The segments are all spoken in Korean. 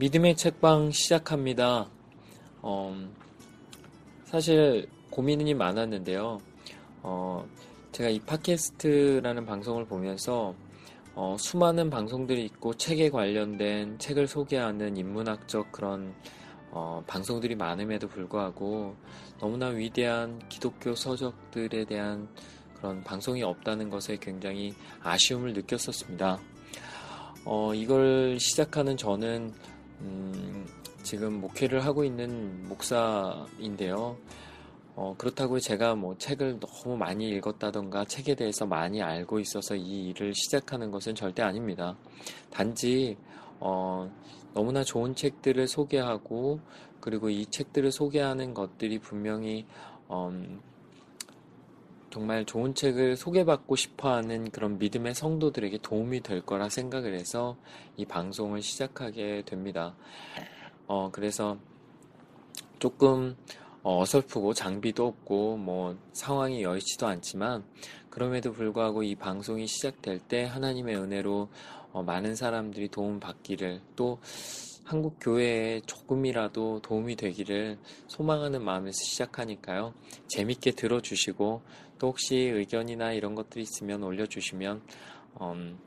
믿음의 책방 시작합니다. 어, 사실 고민이 많았는데요. 어, 제가 이 팟캐스트라는 방송을 보면서 어, 수많은 방송들이 있고 책에 관련된 책을 소개하는 인문학적 그런 어, 방송들이 많음에도 불구하고 너무나 위대한 기독교 서적들에 대한 그런 방송이 없다는 것에 굉장히 아쉬움을 느꼈었습니다. 어, 이걸 시작하는 저는 음, 지금 목회를 하고 있는 목사인데요. 어, 그렇다고 제가 뭐 책을 너무 많이 읽었다던가 책에 대해서 많이 알고 있어서 이 일을 시작하는 것은 절대 아닙니다. 단지 어, 너무나 좋은 책들을 소개하고 그리고 이 책들을 소개하는 것들이 분명히 음, 정말 좋은 책을 소개받고 싶어 하는 그런 믿음의 성도들에게 도움이 될 거라 생각을 해서 이 방송을 시작하게 됩니다. 어, 그래서 조금 어, 어설프고 장비도 없고 뭐 상황이 여의치도 않지만 그럼에도 불구하고 이 방송이 시작될 때 하나님의 은혜로 어, 많은 사람들이 도움 받기를 또 한국 교회에 조금이라도 도움이 되기를 소망하는 마음에서 시작하니까요. 재밌게 들어주시고 또 혹시 의견이나 이런 것들이 있으면 올려주시면 음,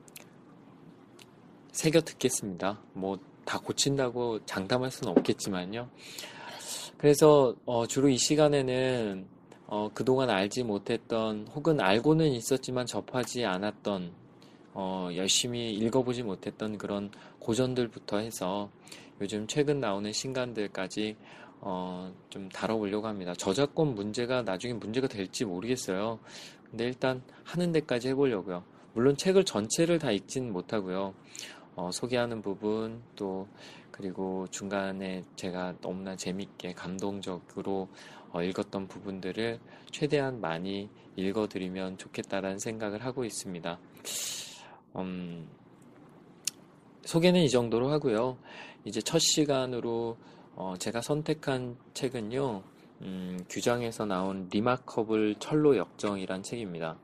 새겨 듣겠습니다. 뭐 다 고친다고 장담할 수는 없겠지만요. 그래서 어, 주로 이 시간에는 어, 그동안 알지 못했던 혹은 알고는 있었지만 접하지 않았던 어, 열심히 읽어보지 못했던 그런 고전들부터 해서 요즘 최근 나오는 신간들까지 어, 좀 다뤄보려고 합니다. 저작권 문제가 나중에 문제가 될지 모르겠어요. 근데 일단 하는 데까지 해보려고요. 물론 책을 전체를 다 읽진 못하고요. 어, 소개하는 부분 또 그리고 중간에 제가 너무나 재밌게 감동적으로 어, 읽었던 부분들을 최대한 많이 읽어드리면 좋겠다라는 생각을 하고 있습니다. 음, 소개는 이 정도로 하고요. 이제 첫 시간으로 어, 제가 선택한 책은요, 음, 규장에서 나온 Remarkable 천로역정이란 책입니다.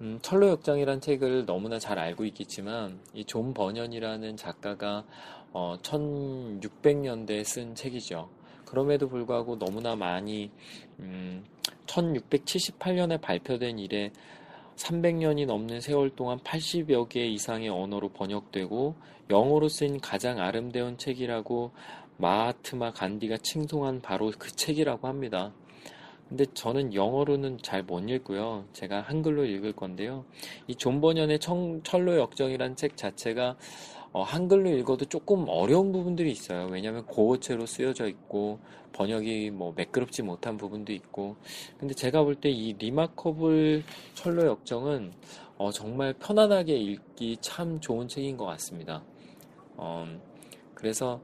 음, 천로역정이란 책을 너무나 잘 알고 있겠지만 이 존 버년이라는 작가가 어, 1600년대에 쓴 책이죠. 그럼에도 불구하고 너무나 많이 음, 1678년에 발표된 이래 300년이 넘는 세월 동안 80여 개 이상의 언어로 번역되고 영어로 쓴 가장 아름다운 책이라고 마하트마 간디가 칭송한 바로 그 책이라고 합니다. 근데 저는 영어로는 잘 못 읽고요. 제가 한글로 읽을 건데요. 이 존버년의 철로 역정이란 책 자체가 어, 한글로 읽어도 조금 어려운 부분들이 있어요. 왜냐하면 고어체로 쓰여져 있고 번역이 뭐 매끄럽지 못한 부분도 있고. 근데 제가 볼 때 이 Remarkable 천로역정은 어, 정말 편안하게 읽기 참 좋은 책인 것 같습니다. 어, 그래서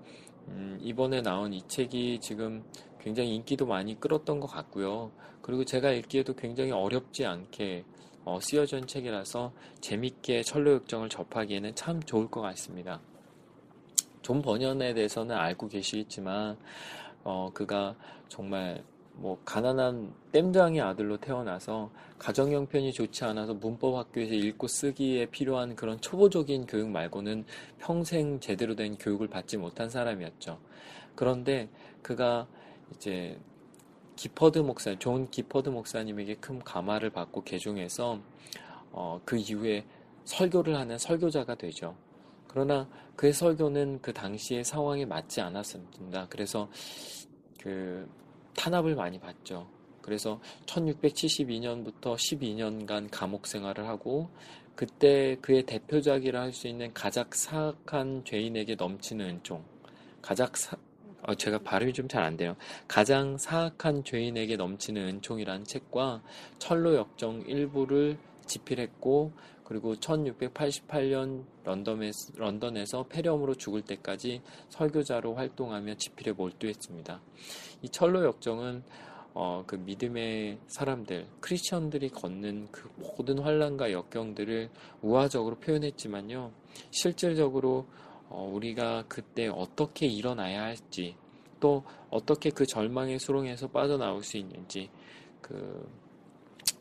음, 이번에 나온 이 책이 지금 굉장히 인기도 많이 끌었던 것 같고요. 그리고 제가 읽기에도 굉장히 어렵지 않게 어, 쓰여진 책이라서 재밌게 철로역정을 접하기에는 참 좋을 것 같습니다. 존 번연에 대해서는 알고 계시겠지만 어, 그가 정말 뭐 가난한 땜장이의 아들로 태어나서 가정 형편이 좋지 않아서 문법 학교에서 읽고 쓰기에 필요한 그런 초보적인 교육 말고는 평생 제대로 된 교육을 받지 못한 사람이었죠. 그런데 그가 이제 기퍼드 목사, 존 기퍼드 목사님에게 큰 감화를 받고 개종해서 어, 그 이후에 설교를 하는 설교자가 되죠. 그러나 그의 설교는 그 당시의 상황에 맞지 않았습니다. 그래서 그 탄압을 많이 받죠. 그래서 1672년부터 12년간 감옥 생활을 하고 그때 그의 대표작이라 할 수 있는 가작 사악한 죄인에게 넘치는 은총. 가작 사, 어, 제가 발음이 좀 잘 안 돼요. 가장 사악한 죄인에게 넘치는 은총이라는 책과 철로 역정 일부를 집필했고 그리고 1688년 런던에서, 폐렴으로 죽을 때까지 설교자로 활동하며 집필에 몰두했습니다. 이 철로 역정은 어, 그 믿음의 사람들, 크리스천들이 걷는 그 모든 환란과 역경들을 우화적으로 표현했지만요. 실질적으로 어, 우리가 그때 어떻게 일어나야 할지, 또 어떻게 그 절망의 수렁에서 빠져나올 수 있는지, 그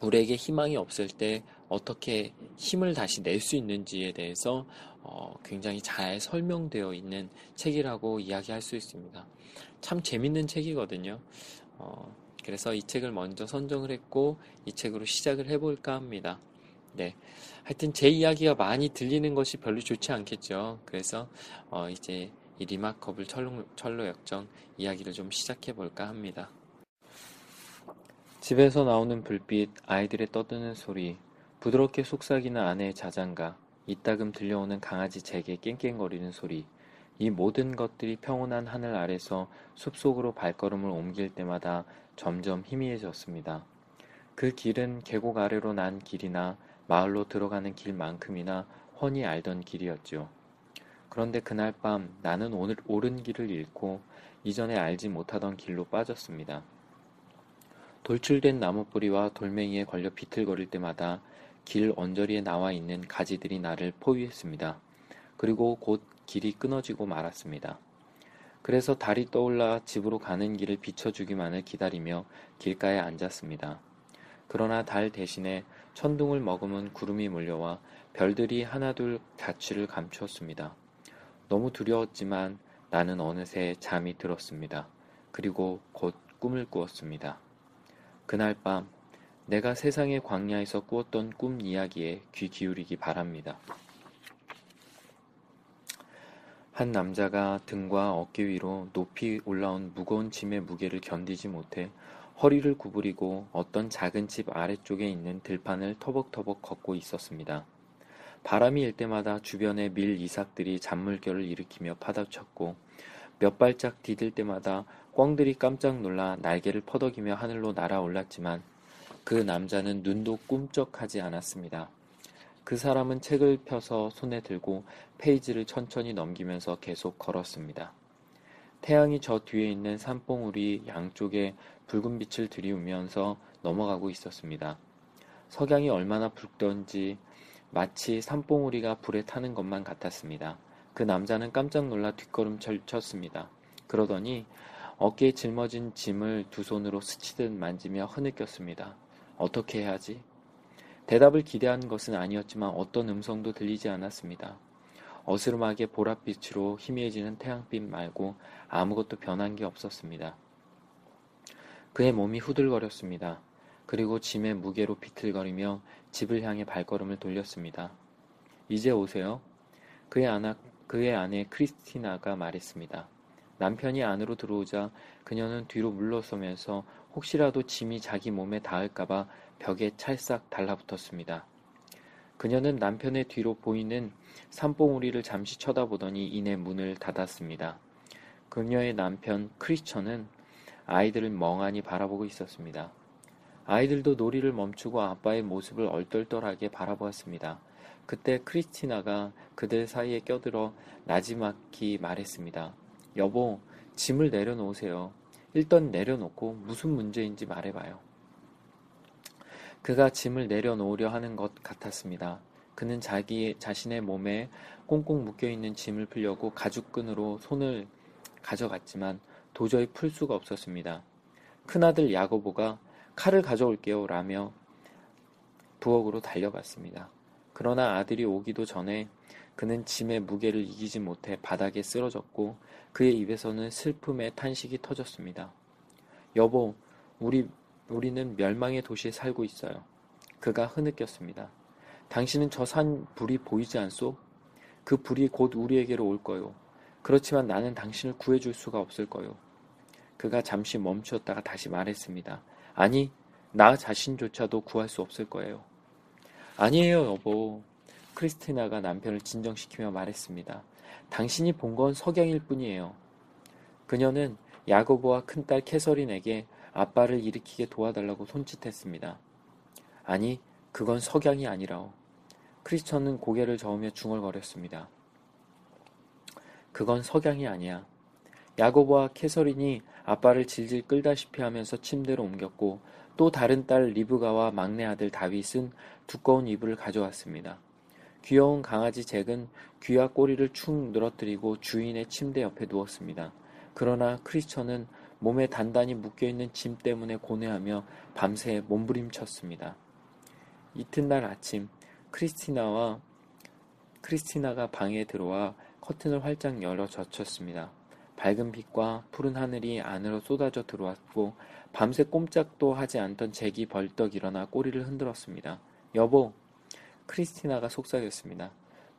우리에게 희망이 없을 때 어떻게 힘을 다시 낼 수 있는지에 대해서 어, 굉장히 잘 설명되어 있는 책이라고 이야기할 수 있습니다. 참 재밌는 책이거든요. 어, 그래서 이 책을 먼저 선정을 했고 이 책으로 시작을 해볼까 합니다. 네. 하여튼 제 이야기가 많이 들리는 것이 별로 좋지 않겠죠. 그래서 어, 이제 이 Remarkable 천로, 천로역정 이야기를 좀 시작해 볼까 합니다. 집에서 나오는 불빛, 아이들의 떠드는 소리, 부드럽게 속삭이는 아내의 자장가, 이따금 들려오는 강아지 제게 깽깽거리는 소리, 이 모든 것들이 평온한 하늘 아래서 숲속으로 발걸음을 옮길 때마다 점점 희미해졌습니다. 그 길은 계곡 아래로 난 길이나 마을로 들어가는 길만큼이나 훤히 알던 길이었죠. 그런데 그날 밤 나는 오늘 옳은 길을 잃고 이전에 알지 못하던 길로 빠졌습니다. 돌출된 나무 뿌리와 돌멩이에 걸려 비틀거릴 때마다 길 언저리에 나와 있는 가지들이 나를 포위했습니다. 그리고 곧 길이 끊어지고 말았습니다. 그래서 달이 떠올라 집으로 가는 길을 비춰주기만을 기다리며 길가에 앉았습니다. 그러나 달 대신에 천둥을 머금은 구름이 몰려와 별들이 하나둘 자취를 감추었습니다. 너무 두려웠지만 나는 어느새 잠이 들었습니다. 그리고 곧 꿈을 꾸었습니다. 그날 밤 내가 세상의 광야에서 꾸었던 꿈 이야기에 귀 기울이기 바랍니다. 한 남자가 등과 어깨 위로 높이 올라온 무거운 짐의 무게를 견디지 못해 허리를 구부리고 어떤 작은 집 아래쪽에 있는 들판을 터벅터벅 걷고 있었습니다. 바람이 일 때마다 주변의 밀 이삭들이 잔물결을 일으키며 파닥쳤고 몇 발짝 디딜 때마다 꿩들이 깜짝 놀라 날개를 퍼덕이며 하늘로 날아올랐지만 그 남자는 눈도 꿈쩍하지 않았습니다. 그 사람은 책을 펴서 손에 들고 페이지를 천천히 넘기면서 계속 걸었습니다. 태양이 저 뒤에 있는 산봉우리 양쪽에 붉은 빛을 들이우면서 넘어가고 있었습니다. 석양이 얼마나 붉던지 마치 산봉우리가 불에 타는 것만 같았습니다. 그 남자는 깜짝 놀라 뒷걸음질 쳤습니다. 그러더니 어깨에 짊어진 짐을 두 손으로 스치듯 만지며 흐느꼈습니다. 어떻게 해야지? 대답을 기대한 것은 아니었지만 어떤 음성도 들리지 않았습니다. 어스름하게 보랏빛으로 희미해지는 태양빛 말고 아무것도 변한 게 없었습니다. 그의 몸이 후들거렸습니다. 그리고 짐의 무게로 비틀거리며 집을 향해 발걸음을 돌렸습니다. 이제 오세요. 그의, 아나, 그의 아내 크리스티나가 말했습니다. 남편이 안으로 들어오자 그녀는 뒤로 물러서면서 혹시라도 짐이 자기 몸에 닿을까봐 벽에 찰싹 달라붙었습니다. 그녀는 남편의 뒤로 보이는 산봉우리를 잠시 쳐다보더니 이내 문을 닫았습니다. 그녀의 남편 크리스천은 아이들을 멍하니 바라보고 있었습니다. 아이들도 놀이를 멈추고 아빠의 모습을 얼떨떨하게 바라보았습니다. 그때 크리스티나가 그들 사이에 껴들어 나지막히 말했습니다. 여보, 짐을 내려놓으세요. 일단 내려놓고 무슨 문제인지 말해봐요. 그가 짐을 내려놓으려 하는 것 같았습니다. 그는 자기 자신의 몸에 꽁꽁 묶여있는 짐을 풀려고 가죽끈으로 손을 가져갔지만 도저히 풀 수가 없었습니다. 큰아들 야고보가 칼을 가져올게요 라며 부엌으로 달려갔습니다. 그러나 아들이 오기도 전에 그는 짐의 무게를 이기지 못해 바닥에 쓰러졌고 그의 입에서는 슬픔의 탄식이 터졌습니다. 여보, 우리, 우리는 멸망의 도시에 살고 있어요. 그가 흐느꼈습니다. 당신은 저 산 불이 보이지 않소? 그 불이 곧 우리에게로 올 거요. 그렇지만 나는 당신을 구해줄 수가 없을 거요. 그가 잠시 멈추었다가 다시 말했습니다. 아니, 나 자신조차도 구할 수 없을 거예요. 아니에요, 여보. 크리스티나가 남편을 진정시키며 말했습니다. 당신이 본 건 석양일 뿐이에요. 그녀는 야고보와 큰딸 캐서린에게 아빠를 일으키게 도와달라고 손짓했습니다. 아니, 그건 석양이 아니라오. 크리스천은 고개를 저으며 중얼거렸습니다. 그건 석양이 아니야. 야고보와 캐서린이 아빠를 질질 끌다시피 하면서 침대로 옮겼고 또 다른 딸 리브가와 막내 아들 다윗은 두꺼운 이불을 가져왔습니다. 귀여운 강아지 잭은 귀와 꼬리를 축 늘어뜨리고 주인의 침대 옆에 누웠습니다. 그러나 크리스천은 몸에 단단히 묶여있는 짐 때문에 고뇌하며 밤새 몸부림쳤습니다. 이튿날 아침 크리스티나와 크리스티나가 방에 들어와 커튼을 활짝 열어 젖혔습니다. 밝은 빛과 푸른 하늘이 안으로 쏟아져 들어왔고 밤새 꼼짝도 하지 않던 잭이 벌떡 일어나 꼬리를 흔들었습니다. 여보, 크리스티나가 속삭였습니다.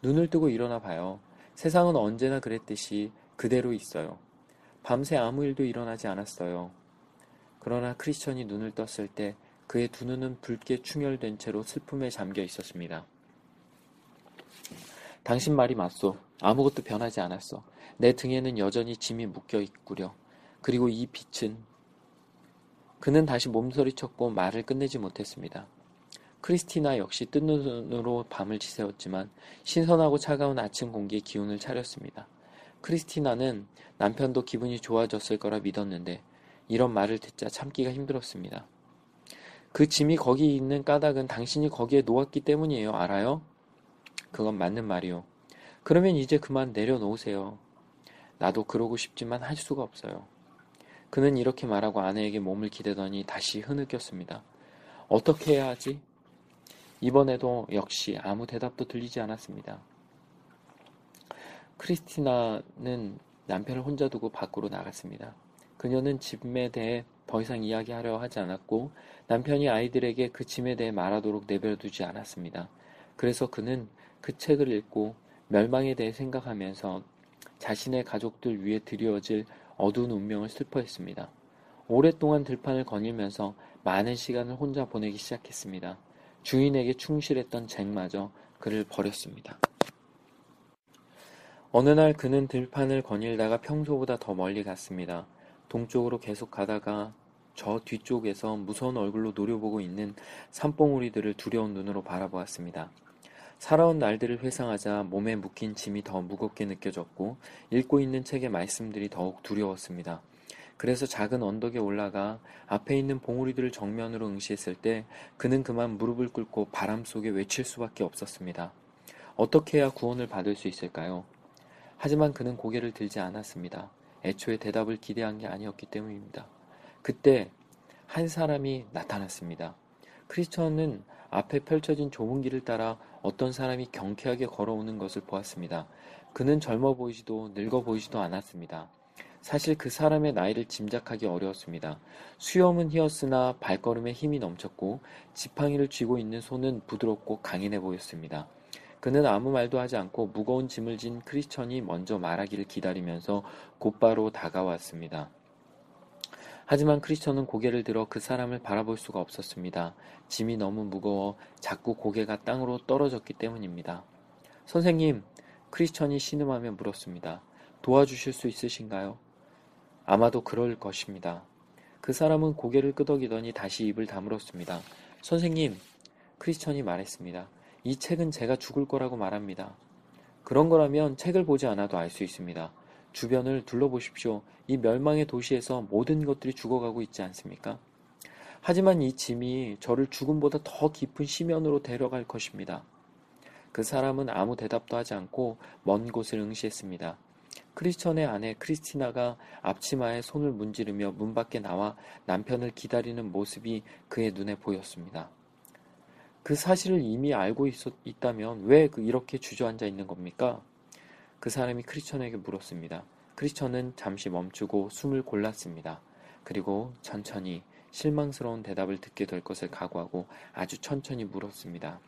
눈을 뜨고 일어나 봐요. 세상은 언제나 그랬듯이 그대로 있어요. 밤새 아무 일도 일어나지 않았어요. 그러나 크리스천이 눈을 떴을 때 그의 두 눈은 붉게 충혈된 채로 슬픔에 잠겨 있었습니다. 당신 말이 맞소. 아무것도 변하지 않았어. 내 등에는 여전히 짐이 묶여 있구려. 그리고 이 빛은 그는 다시 몸서리쳤고 말을 끝내지 못했습니다. 크리스티나 역시 뜬 눈으로 밤을 지새웠지만 신선하고 차가운 아침 공기에 기운을 차렸습니다. 크리스티나는 남편도 기분이 좋아졌을 거라 믿었는데 이런 말을 듣자 참기가 힘들었습니다. 그 짐이 거기 있는 까닭은 당신이 거기에 놓았기 때문이에요. 알아요? 그건 맞는 말이요. 그러면 이제 그만 내려놓으세요. 나도 그러고 싶지만 할 수가 없어요. 그는 이렇게 말하고 아내에게 몸을 기대더니 다시 흐느꼈습니다. 어떻게 해야 하지? 이번에도 역시 아무 대답도 들리지 않았습니다. 크리스티나는 남편을 혼자 두고 밖으로 나갔습니다. 그녀는 짐에 대해 더 이상 이야기하려 하지 않았고 남편이 아이들에게 그 짐에 대해 말하도록 내버려두지 않았습니다. 그래서 그는 그 책을 읽고 멸망에 대해 생각하면서 자신의 가족들 위해 드리워질 어두운 운명을 슬퍼했습니다. 오랫동안 들판을 거닐면서 많은 시간을 혼자 보내기 시작했습니다. 주인에게 충실했던 잭마저 그를 버렸습니다. 어느 날 그는 들판을 거닐다가 평소보다 더 멀리 갔습니다. 동쪽으로 계속 가다가 저 뒤쪽에서 무서운 얼굴로 노려보고 있는 산봉우리들을 두려운 눈으로 바라보았습니다. 살아온 날들을 회상하자 몸에 묶인 짐이 더 무겁게 느껴졌고 읽고 있는 책의 말씀들이 더욱 두려웠습니다. 그래서 작은 언덕에 올라가 앞에 있는 봉우리들을 정면으로 응시했을 때 그는 그만 무릎을 꿇고 바람 속에 외칠 수밖에 없었습니다. 어떻게 해야 구원을 받을 수 있을까요? 하지만 그는 고개를 들지 않았습니다. 애초에 대답을 기대한 게 아니었기 때문입니다. 그때 한 사람이 나타났습니다. 크리스천은 앞에 펼쳐진 좁은 길을 따라 어떤 사람이 경쾌하게 걸어오는 것을 보았습니다. 그는 젊어 보이지도 늙어 보이지도 않았습니다. 사실 그 사람의 나이를 짐작하기 어려웠습니다. 수염은 휘었으나 발걸음에 힘이 넘쳤고 지팡이를 쥐고 있는 손은 부드럽고 강인해 보였습니다. 그는 아무 말도 하지 않고 무거운 짐을 진 크리스천이 먼저 말하기를 기다리면서 곧바로 다가왔습니다. 하지만 크리스천은 고개를 들어 그 사람을 바라볼 수가 없었습니다. 짐이 너무 무거워 자꾸 고개가 땅으로 떨어졌기 때문입니다. 선생님, 크리스천이 신음하며 물었습니다. 도와주실 수 있으신가요? 아마도 그럴 것입니다. 그 사람은 고개를 끄덕이더니 다시 입을 다물었습니다. 선생님, 크리스천이 말했습니다. 이 책은 제가 죽을 거라고 말합니다. 그런 거라면 책을 보지 않아도 알 수 있습니다. 주변을 둘러보십시오. 이 멸망의 도시에서 모든 것들이 죽어가고 있지 않습니까? 하지만 이 짐이 저를 죽음보다 더 깊은 심연으로 데려갈 것입니다. 그 사람은 아무 대답도 하지 않고 먼 곳을 응시했습니다. 크리스천의 아내 크리스티나가 앞치마에 손을 문지르며 문 밖에 나와 남편을 기다리는 모습이 그의 눈에 보였습니다. 그 사실을 이미 알고 있었, 있다면 왜그 이렇게 주저앉아 있는 겁니까? 그 사람이 크리스천에게 물었습니다. 크리스천은 잠시 멈추고 숨을 골랐습니다. 그리고 천천히 실망스러운 대답을 듣게 될 것을 각오하고 아주 천천히 물었습니다.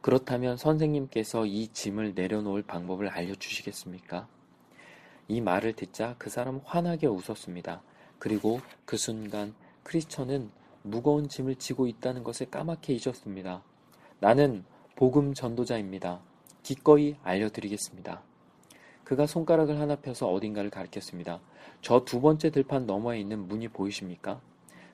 그렇다면 선생님께서 이 짐을 내려놓을 방법을 알려주시겠습니까? 이 말을 듣자 그 사람 환하게 웃었습니다. 그리고 그 순간 크리스천은 무거운 짐을 지고 있다는 것을 까맣게 잊었습니다. 나는 복음 전도자입니다. 기꺼이 알려드리겠습니다. 그가 손가락을 하나 펴서 어딘가를 가리켰습니다. 저 두 번째 들판 너머에 있는 문이 보이십니까?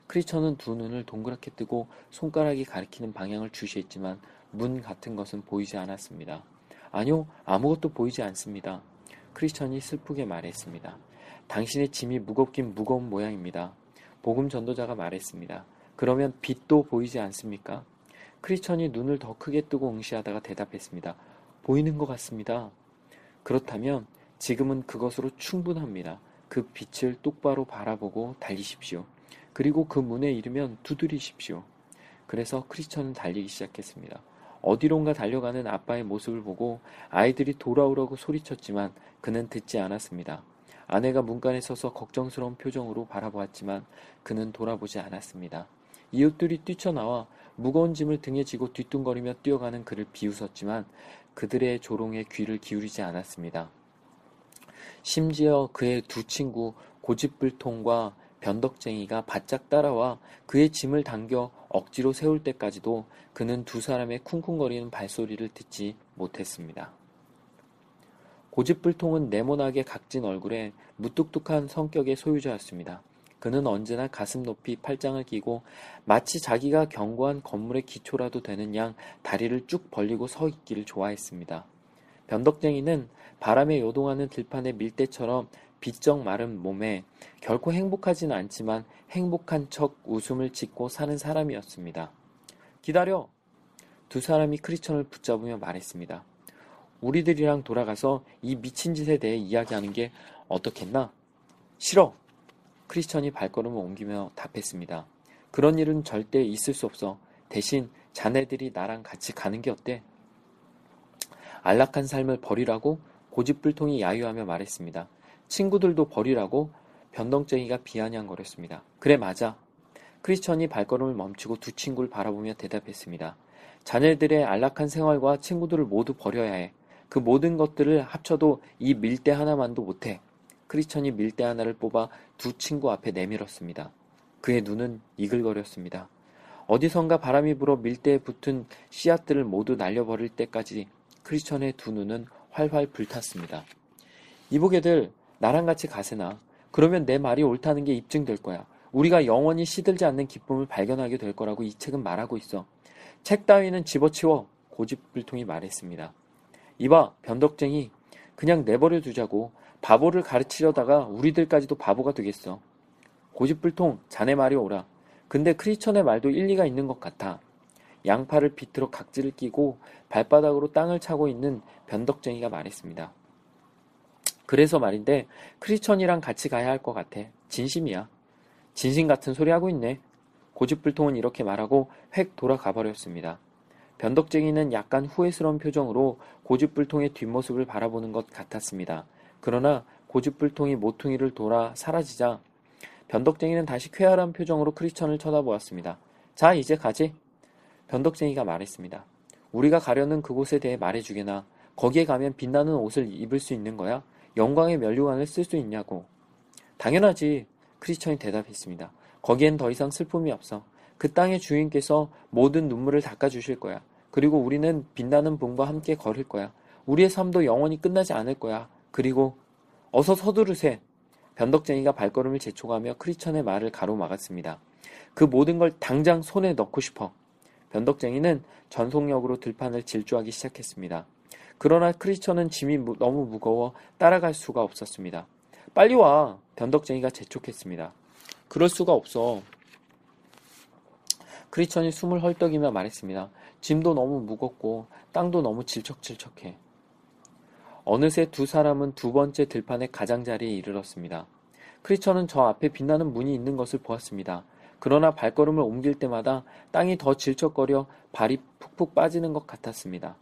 크리스천은 두 눈을 동그랗게 뜨고 손가락이 가리키는 방향을 주시했지만 문 같은 것은 보이지 않았습니다. 아니요, 아무것도 보이지 않습니다. 크리스천이 슬프게 말했습니다. 당신의 짐이 무겁긴 무거운 모양입니다. 복음 전도자가 말했습니다. 그러면 빛도 보이지 않습니까? 크리스천이 눈을 더 크게 뜨고 응시하다가 대답했습니다. 보이는 것 같습니다. 그렇다면 지금은 그것으로 충분합니다. 그 빛을 똑바로 바라보고 달리십시오. 그리고 그 문에 이르면 두드리십시오. 그래서 크리스천은 달리기 시작했습니다. 어디론가 달려가는 아빠의 모습을 보고 아이들이 돌아오라고 소리쳤지만 그는 듣지 않았습니다. 아내가 문간에 서서 걱정스러운 표정으로 바라보았지만 그는 돌아보지 않았습니다. 이웃들이 뛰쳐나와 무거운 짐을 등에 지고 뒤뚱거리며 뛰어가는 그를 비웃었지만 그들의 조롱에 귀를 기울이지 않았습니다. 심지어 그의 두 친구 고집불통과 변덕쟁이가 바짝 따라와 그의 짐을 당겨 억지로 세울 때까지도 그는 두 사람의 쿵쿵거리는 발소리를 듣지 못했습니다. 고집불통은 네모나게 각진 얼굴에 무뚝뚝한 성격의 소유자였습니다. 그는 언제나 가슴 높이 팔짱을 끼고 마치 자기가 견고한 건물의 기초라도 되는 양 다리를 쭉 벌리고 서 있기를 좋아했습니다. 변덕쟁이는 바람에 요동하는 들판의 밀대처럼 비쩍 마른 몸에 결코 행복하지는 않지만 행복한 척 웃음을 짓고 사는 사람이었습니다. 기다려! 두 사람이 크리스천을 붙잡으며 말했습니다. 우리들이랑 돌아가서 이 미친 짓에 대해 이야기하는 게 어떻겠나? 싫어! 크리스천이 발걸음을 옮기며 답했습니다. 그런 일은 절대 있을 수 없어. 대신 자네들이 나랑 같이 가는 게 어때? 안락한 삶을 버리라고 고집불통이 야유하며 말했습니다. 친구들도 버리라고 변동쟁이가 비아냥거렸습니다. 그래 맞아. 크리스천이 발걸음을 멈추고 두 친구를 바라보며 대답했습니다. 자네들의 안락한 생활과 친구들을 모두 버려야 해. 그 모든 것들을 합쳐도 이 밀대 하나만도 못해. 크리스천이 밀대 하나를 뽑아 두 친구 앞에 내밀었습니다. 그의 눈은 이글거렸습니다. 어디선가 바람이 불어 밀대에 붙은 씨앗들을 모두 날려버릴 때까지 크리스천의 두 눈은 활활 불탔습니다. 이보게들 나랑 같이 가세나. 그러면 내 말이 옳다는 게 입증될 거야. 우리가 영원히 시들지 않는 기쁨을 발견하게 될 거라고 이 책은 말하고 있어. 책 따위는 집어치워 고집불통이 말했습니다. 이봐 변덕쟁이 그냥 내버려 두자고 바보를 가르치려다가 우리들까지도 바보가 되겠어. 고집불통 자네 말이 옳아. 근데 크리스천의 말도 일리가 있는 것 같아. 양팔을 비틀어 각질을 끼고 발바닥으로 땅을 차고 있는 변덕쟁이가 말했습니다. 그래서 말인데 크리스천이랑 같이 가야 할 것 같아. 진심이야. 진심 같은 소리 하고 있네. 고집불통은 이렇게 말하고 획 돌아가 버렸습니다. 변덕쟁이는 약간 후회스러운 표정으로 고집불통의 뒷모습을 바라보는 것 같았습니다. 그러나 고집불통이 모퉁이를 돌아 사라지자 변덕쟁이는 다시 쾌활한 표정으로 크리스천을 쳐다보았습니다. 자, 이제 가지. 변덕쟁이가 말했습니다. 우리가 가려는 그곳에 대해 말해주게나 거기에 가면 빛나는 옷을 입을 수 있는 거야? 영광의 면류관을 쓸 수 있냐고. 당연하지. 크리스천이 대답했습니다. 거기엔 더 이상 슬픔이 없어. 그 땅의 주인께서 모든 눈물을 닦아주실 거야. 그리고 우리는 빛나는 분과 함께 걸을 거야. 우리의 삶도 영원히 끝나지 않을 거야. 그리고 어서 서두르세. 변덕쟁이가 발걸음을 재촉하며 크리스천의 말을 가로막았습니다. 그 모든 걸 당장 손에 넣고 싶어. 변덕쟁이는 전속력으로 들판을 질주하기 시작했습니다. 그러나 크리스천은 짐이 너무 무거워 따라갈 수가 없었습니다. 빨리 와! 변덕쟁이가 재촉했습니다. 그럴 수가 없어. 크리스천이 숨을 헐떡이며 말했습니다. 짐도 너무 무겁고 땅도 너무 질척질척해. 어느새 두 사람은 두 번째 들판의 가장자리에 이르렀습니다. 크리스천은 저 앞에 빛나는 문이 있는 것을 보았습니다. 그러나 발걸음을 옮길 때마다 땅이 더 질척거려 발이 푹푹 빠지는 것 같았습니다.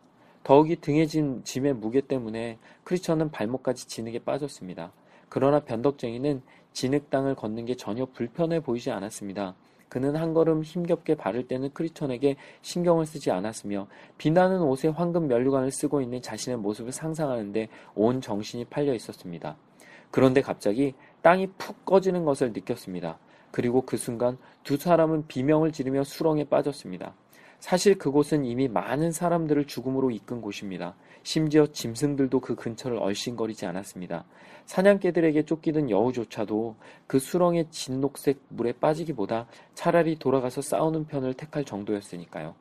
더욱이 등에 진 짐의 무게 때문에 크리스천은 발목까지 진흙에 빠졌습니다. 그러나 변덕쟁이는 진흙 땅을 걷는 게 전혀 불편해 보이지 않았습니다. 그는 한 걸음 힘겹게 발을 떼는 크리스천에게 신경을 쓰지 않았으며 빛나는 옷에 황금 면류관을 쓰고 있는 자신의 모습을 상상하는데 온 정신이 팔려 있었습니다. 그런데 갑자기 땅이 푹 꺼지는 것을 느꼈습니다. 그리고 그 순간 두 사람은 비명을 지르며 수렁에 빠졌습니다. 사실 그곳은 이미 많은 사람들을 죽음으로 이끈 곳입니다. 심지어 짐승들도 그 근처를 얼씬거리지 않았습니다. 사냥개들에게 쫓기던 여우조차도 그 수렁의 진녹색 물에 빠지기보다 차라리 돌아가서 싸우는 편을 택할 정도였으니까요.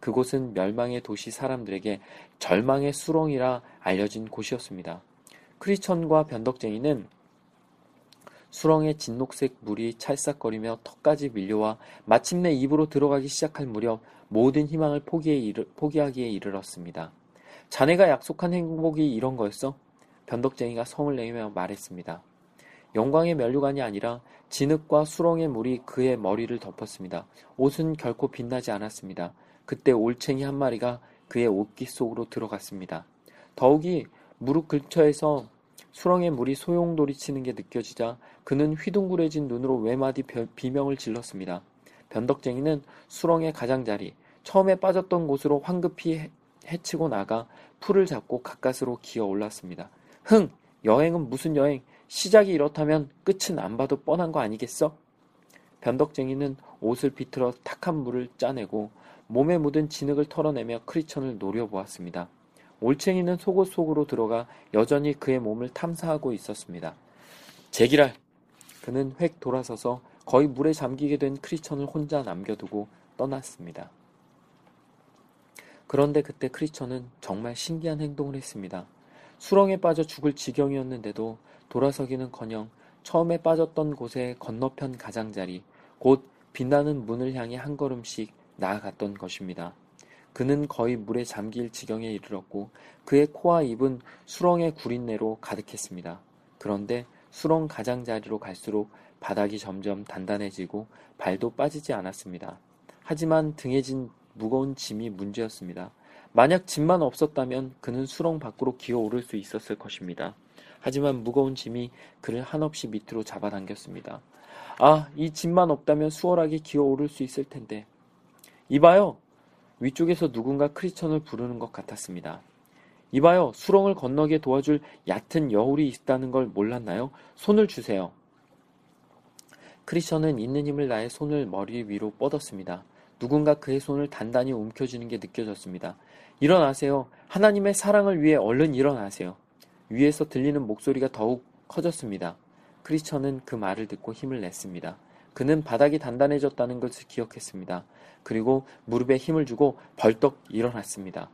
그곳은 멸망의 도시 사람들에게 절망의 수렁이라 알려진 곳이었습니다. 크리천과 변덕쟁이는 수렁의 진녹색 물이 찰싹거리며 턱까지 밀려와 마침내 입으로 들어가기 시작할 무렵 모든 희망을 포기하기에 이르렀습니다. 자네가 약속한 행복이 이런 거였어? 변덕쟁이가 성을 내며 말했습니다. 영광의 면류관이 아니라 진흙과 수렁의 물이 그의 머리를 덮었습니다. 옷은 결코 빛나지 않았습니다. 그때 올챙이 한 마리가 그의 옷깃 속으로 들어갔습니다. 더욱이 무릎 근처에서 수렁의 물이 소용돌이 치는 게 느껴지자 그는 휘둥그레진 눈으로 외마디 비명을 질렀습니다. 변덕쟁이는 수렁의 가장자리, 처음에 빠졌던 곳으로 황급히 해치고 나가 풀을 잡고 가까스로 기어 올랐습니다. 흥! 여행은 무슨 여행? 시작이 이렇다면 끝은 안 봐도 뻔한 거 아니겠어? 변덕쟁이는 옷을 비틀어 탁한 물을 짜내고 몸에 묻은 진흙을 털어내며 크리천을 노려보았습니다. 올챙이는 속옷 속으로 들어가 여전히 그의 몸을 탐사하고 있었습니다. 제기랄! 그는 획 돌아서서 거의 물에 잠기게 된 크리천을 혼자 남겨두고 떠났습니다. 그런데 그때 크리처는 정말 신기한 행동을 했습니다. 수렁에 빠져 죽을 지경이었는데도 돌아서기는커녕 처음에 빠졌던 곳의 건너편 가장자리, 곧 빛나는 문을 향해 한 걸음씩 나아갔던 것입니다. 그는 거의 물에 잠길 지경에 이르렀고 그의 코와 입은 수렁의 구린내로 가득했습니다. 그런데 수렁 가장자리로 갈수록 바닥이 점점 단단해지고 발도 빠지지 않았습니다. 하지만 등에 진 무거운 짐이 문제였습니다. 만약 짐만 없었다면 그는 수렁 밖으로 기어오를 수 있었을 것입니다. 하지만 무거운 짐이 그를 한없이 밑으로 잡아당겼습니다. 아, 이 짐만 없다면 수월하게 기어오를 수 있을 텐데. 이봐요! 위쪽에서 누군가 크리천을 부르는 것 같았습니다. 이봐요! 수렁을 건너게 도와줄 얕은 여울이 있다는 걸 몰랐나요? 손을 주세요. 크리천은 있는 힘을 다해 손을 머리 위로 뻗었습니다. 누군가 그의 손을 단단히 움켜쥐는 게 느껴졌습니다. 일어나세요. 하나님의 사랑을 위해 얼른 일어나세요. 위에서 들리는 목소리가 더욱 커졌습니다. 크리스천은 그 말을 듣고 힘을 냈습니다. 그는 바닥이 단단해졌다는 것을 기억했습니다. 그리고 무릎에 힘을 주고 벌떡 일어났습니다.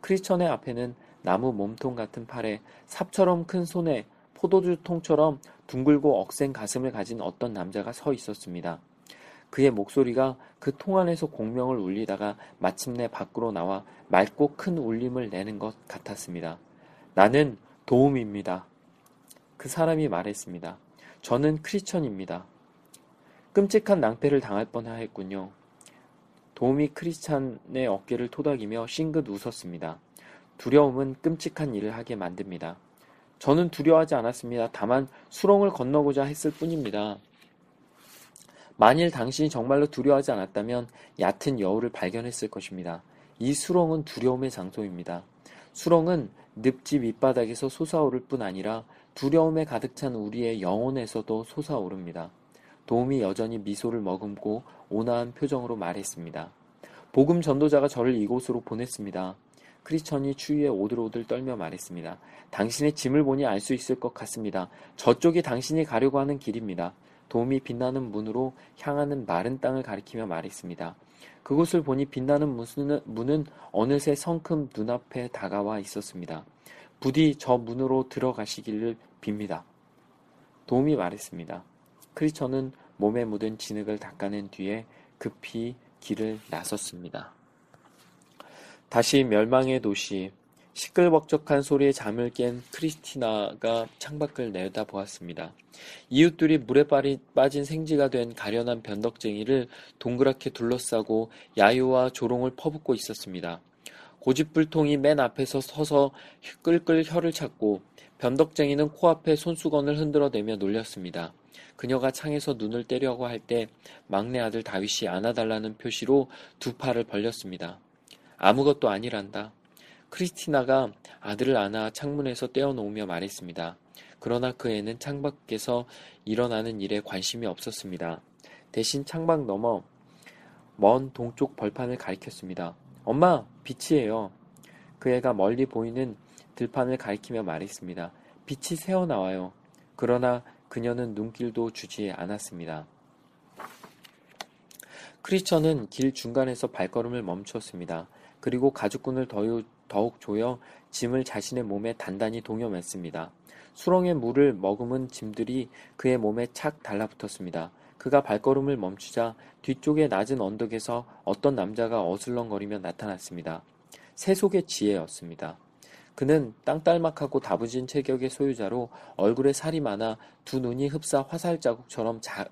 크리스천의 앞에는 나무 몸통 같은 팔에 삽처럼 큰 손에 포도주 통처럼 둥글고 억센 가슴을 가진 어떤 남자가 서 있었습니다. 그의 목소리가 그 통 안에서 공명을 울리다가 마침내 밖으로 나와 맑고 큰 울림을 내는 것 같았습니다. 나는 도움입니다. 그 사람이 말했습니다. 저는 크리스천입니다. 끔찍한 낭패를 당할 뻔하였군요. 도움이 크리스찬의 어깨를 토닥이며 싱긋 웃었습니다. 두려움은 끔찍한 일을 하게 만듭니다. 저는 두려워하지 않았습니다. 다만 수렁을 건너고자 했을 뿐입니다. 만일 당신이 정말로 두려워하지 않았다면 얕은 여우를 발견했을 것입니다. 이 수렁은 두려움의 장소입니다. 수렁은 늪지 밑바닥에서 솟아오를 뿐 아니라 두려움에 가득 찬 우리의 영혼에서도 솟아오릅니다. 도움이 여전히 미소를 머금고 온화한 표정으로 말했습니다. 복음 전도자가 저를 이곳으로 보냈습니다. 크리스천이 추위에 오들오들 떨며 말했습니다. 당신의 짐을 보니 알 수 있을 것 같습니다. 저쪽이 당신이 가려고 하는 길입니다. 도움이 빛나는 문으로 향하는 마른 땅을 가리키며 말했습니다. 그곳을 보니 빛나는 문은 어느새 성큼 눈앞에 다가와 있었습니다. 부디 저 문으로 들어가시기를 빕니다. 도움이 말했습니다. 크리처는 몸에 묻은 진흙을 닦아낸 뒤에 급히 길을 나섰습니다. 다시 멸망의 도시, 시끌벅적한 소리에 잠을 깬 크리스티나가 창밖을 내다보았습니다. 이웃들이 물에 빠진 생지가 된 가련한 변덕쟁이를 동그랗게 둘러싸고 야유와 조롱을 퍼붓고 있었습니다. 고집불통이 맨 앞에서 서서 끌끌 혀를 찾고 변덕쟁이는 코앞에 손수건을 흔들어대며 놀렸습니다. 그녀가 창에서 눈을 떼려고 할 때 막내 아들 다윗이 안아달라는 표시로 두 팔을 벌렸습니다. 아무것도 아니란다. 크리스티나가 아들을 안아 창문에서 떼어놓으며 말했습니다. 그러나 그 애는 창밖에서 일어나는 일에 관심이 없었습니다. 대신 창밖 너머 먼 동쪽 벌판을 가리켰습니다. 엄마, 빛이에요. 그 애가 멀리 보이는 들판을 가리키며 말했습니다. 빛이 새어나와요. 그러나 그녀는 눈길도 주지 않았습니다. 크리스천은 길 중간에서 발걸음을 멈추었습니다. 그리고 가죽끈을 더욱 조여 짐을 자신의 몸에 단단히 동여맸습니다. 수렁의 물을 머금은 짐들이 그의 몸에 착 달라붙었습니다. 그가 발걸음을 멈추자 뒤쪽의 낮은 언덕에서 어떤 남자가 어슬렁거리며 나타났습니다. 세속의 지혜였습니다. 그는 땅딸막하고 다부진 체격의 소유자로 얼굴에 살이 많아 두 눈이 흡사 화살 자국처럼 자,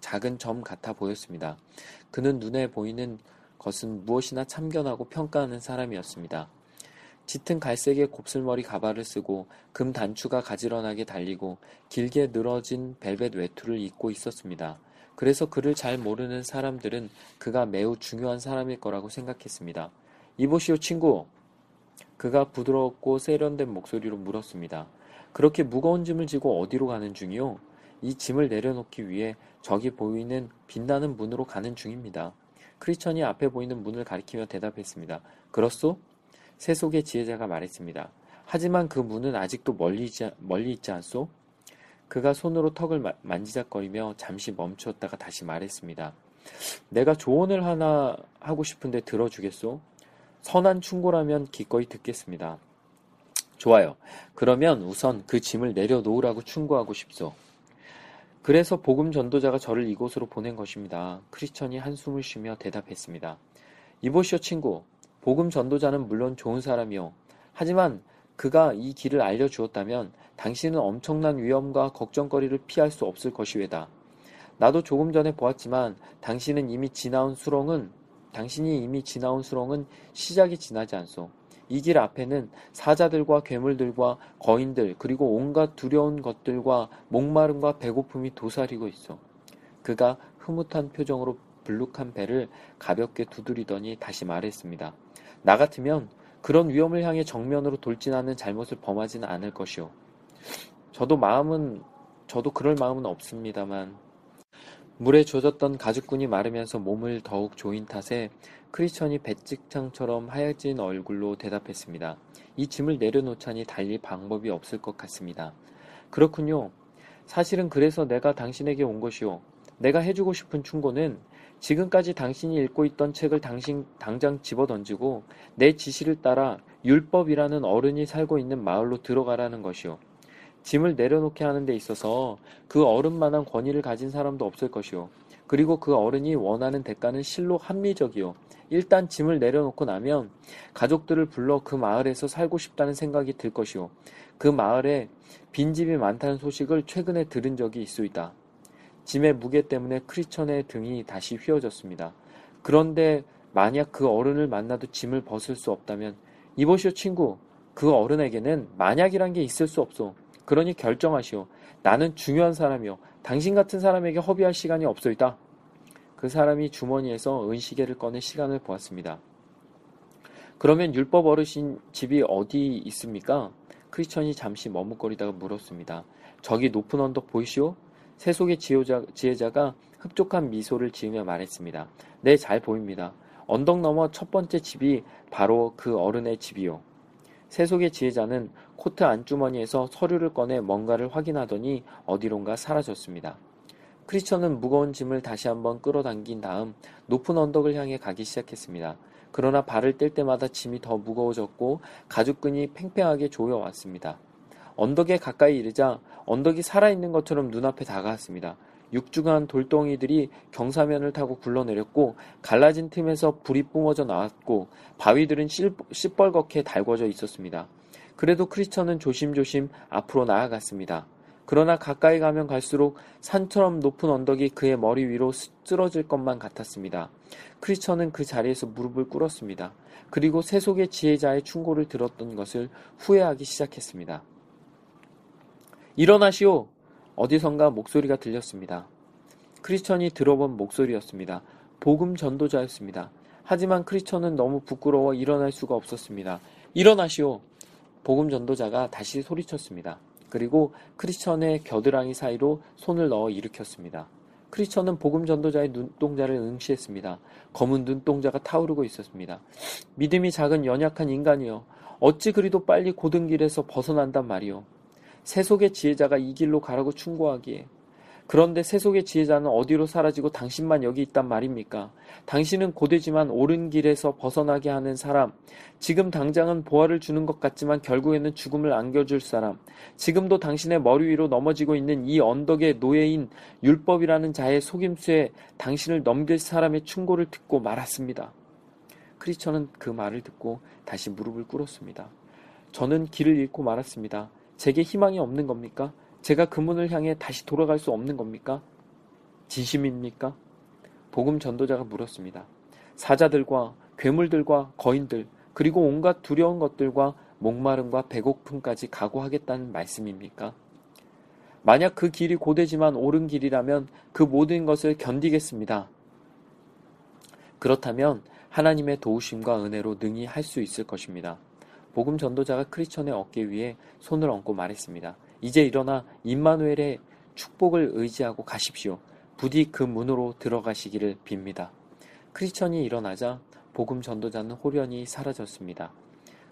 작은 점 같아 보였습니다. 그는 눈에 보이는 것은 무엇이나 참견하고 평가하는 사람이었습니다. 짙은 갈색의 곱슬머리 가발을 쓰고 금 단추가 가지런하게 달리고 길게 늘어진 벨벳 외투를 입고 있었습니다. 그래서 그를 잘 모르는 사람들은 그가 매우 중요한 사람일 거라고 생각했습니다. 이보시오, 친구. 그가 부드럽고 세련된 목소리로 물었습니다. 그렇게 무거운 짐을 지고 어디로 가는 중이요? 이 짐을 내려놓기 위해 저기 보이는 빛나는 문으로 가는 중입니다. 크리스천이 앞에 보이는 문을 가리키며 대답했습니다. 그렇소? 세속의 지혜자가 말했습니다. 하지만 그 문은 아직도 멀리 있지, 멀리 있지 않소? 그가 손으로 턱을 마, 만지작거리며 잠시 멈추었다가 다시 말했습니다. 내가 조언을 하나 하고 싶은데 들어주겠소? 선한 충고라면 기꺼이 듣겠습니다. 좋아요. 그러면 우선 그 짐을 내려놓으라고 충고하고 싶소. 그래서 복음 전도자가 저를 이곳으로 보낸 것입니다. 크리스천이 한숨을 쉬며 대답했습니다. 이보시오 친구. 복음 전도자는 물론 좋은 사람이요. 하지만 그가 이 길을 알려주었다면 당신은 엄청난 위험과 걱정거리를 피할 수 없을 것이외다. 나도 조금 전에 보았지만 당신은 이미 지나온 수렁은 당신이 이미 지나온 수렁은 시작이 지나지 않소. 이 길 앞에는 사자들과 괴물들과 거인들 그리고 온갖 두려운 것들과 목마름과 배고픔이 도사리고 있어. 그가 흐뭇한 표정으로 불룩한 배를 가볍게 두드리더니 다시 말했습니다. 나 같으면 그런 위험을 향해 정면으로 돌진하는 잘못을 범하지는 않을 것이오. 저도 마음은 저도 그럴 마음은 없습니다만 물에 젖었던 가죽끈이 마르면서 몸을 더욱 조인 탓에 크리스천이 배찍창처럼 하얘진 얼굴로 대답했습니다. 이 짐을 내려놓자니 달리 방법이 없을 것 같습니다. 그렇군요. 사실은 그래서 내가 당신에게 온 것이오. 내가 해주고 싶은 충고는 지금까지 당신이 읽고 있던 책을 당신 당장 집어 던지고 내 지시를 따라 율법이라는 어른이 살고 있는 마을로 들어가라는 것이오. 짐을 내려놓게 하는 데 있어서 그 어른만한 권위를 가진 사람도 없을 것이오. 그리고 그 어른이 원하는 대가는 실로 합리적이오. 일단 짐을 내려놓고 나면 가족들을 불러 그 마을에서 살고 싶다는 생각이 들 것이오. 그 마을에 빈집이 많다는 소식을 최근에 들은 적이 있소이다. 짐의 무게 때문에 크리천의 등이 다시 휘어졌습니다. 그런데 만약 그 어른을 만나도 짐을 벗을 수 없다면 이보시오 친구 그 어른에게는 만약이란 게 있을 수 없소. 그러니 결정하시오. 나는 중요한 사람이오. 당신 같은 사람에게 허비할 시간이 없소이다. 그 사람이 주머니에서 은시계를 꺼내 시간을 보았습니다. 그러면 율법 어르신 집이 어디 있습니까? 크리스천이 잠시 머뭇거리다가 물었습니다. 저기 높은 언덕 보이시오? 세속의 지혜자, 지혜자가 흡족한 미소를 지으며 말했습니다. 네, 잘 보입니다. 언덕 너머 첫 번째 집이 바로 그 어른의 집이요. 세속의 지혜자는 코트 안주머니에서 서류를 꺼내 뭔가를 확인하더니 어디론가 사라졌습니다. 크리스천은 무거운 짐을 다시 한번 끌어당긴 다음 높은 언덕을 향해 가기 시작했습니다. 그러나 발을 뗄 때마다 짐이 더 무거워졌고 가죽끈이 팽팽하게 조여왔습니다. 언덕에 가까이 이르자 언덕이 살아있는 것처럼 눈앞에 다가왔습니다. 육중한 돌덩이들이 경사면을 타고 굴러내렸고 갈라진 틈에서 불이 뿜어져 나왔고 바위들은 시뻘겋게 달궈져 있었습니다. 그래도 크리스천은 조심조심 앞으로 나아갔습니다. 그러나 가까이 가면 갈수록 산처럼 높은 언덕이 그의 머리 위로 쓰러질 것만 같았습니다. 크리스천은 그 자리에서 무릎을 꿇었습니다. 그리고 세속의 지혜자의 충고를 들었던 것을 후회하기 시작했습니다. 일어나시오. 어디선가 목소리가 들렸습니다. 크리스천이 들어본 목소리였습니다. 복음 전도자였습니다. 하지만 크리스천은 너무 부끄러워 일어날 수가 없었습니다. 일어나시오! 복음 전도자가 다시 소리쳤습니다. 그리고 크리스천의 겨드랑이 사이로 손을 넣어 일으켰습니다. 크리스천은 복음 전도자의 눈동자를 응시했습니다. 검은 눈동자가 타오르고 있었습니다. 믿음이 작은 연약한 인간이여 어찌 그리도 빨리 고든 길에서 벗어난단 말이오. 세속의 지혜자가 이 길로 가라고 충고하기에 그런데 세속의 지혜자는 어디로 사라지고 당신만 여기 있단 말입니까? 당신은 고되지만 옳은 길에서 벗어나게 하는 사람, 지금 당장은 보화를 주는 것 같지만 결국에는 죽음을 안겨줄 사람, 지금도 당신의 머리 위로 넘어지고 있는 이 언덕의 노예인 율법이라는 자의 속임수에 당신을 넘길 사람의 충고를 듣고 말았습니다. 크리처는 그 말을 듣고 다시 무릎을 꿇었습니다. 저는 길을 잃고 말았습니다. 제게 희망이 없는 겁니까? 제가 그 문을 향해 다시 돌아갈 수 없는 겁니까? 진심입니까? 복음 전도자가 물었습니다. 사자들과 괴물들과 거인들, 그리고 온갖 두려운 것들과 목마름과 배고픔까지 각오하겠다는 말씀입니까? 만약 그 길이 고되지만 옳은 길이라면 그 모든 것을 견디겠습니다. 그렇다면 하나님의 도우심과 은혜로 능히 할 수 있을 것입니다. 복음 전도자가 크리스천의 어깨 위에 손을 얹고 말했습니다. 이제 일어나 임마누엘의 축복을 의지하고 가십시오. 부디 그 문으로 들어가시기를 빕니다. 크리스천이 일어나자 복음 전도자는 호련히 사라졌습니다.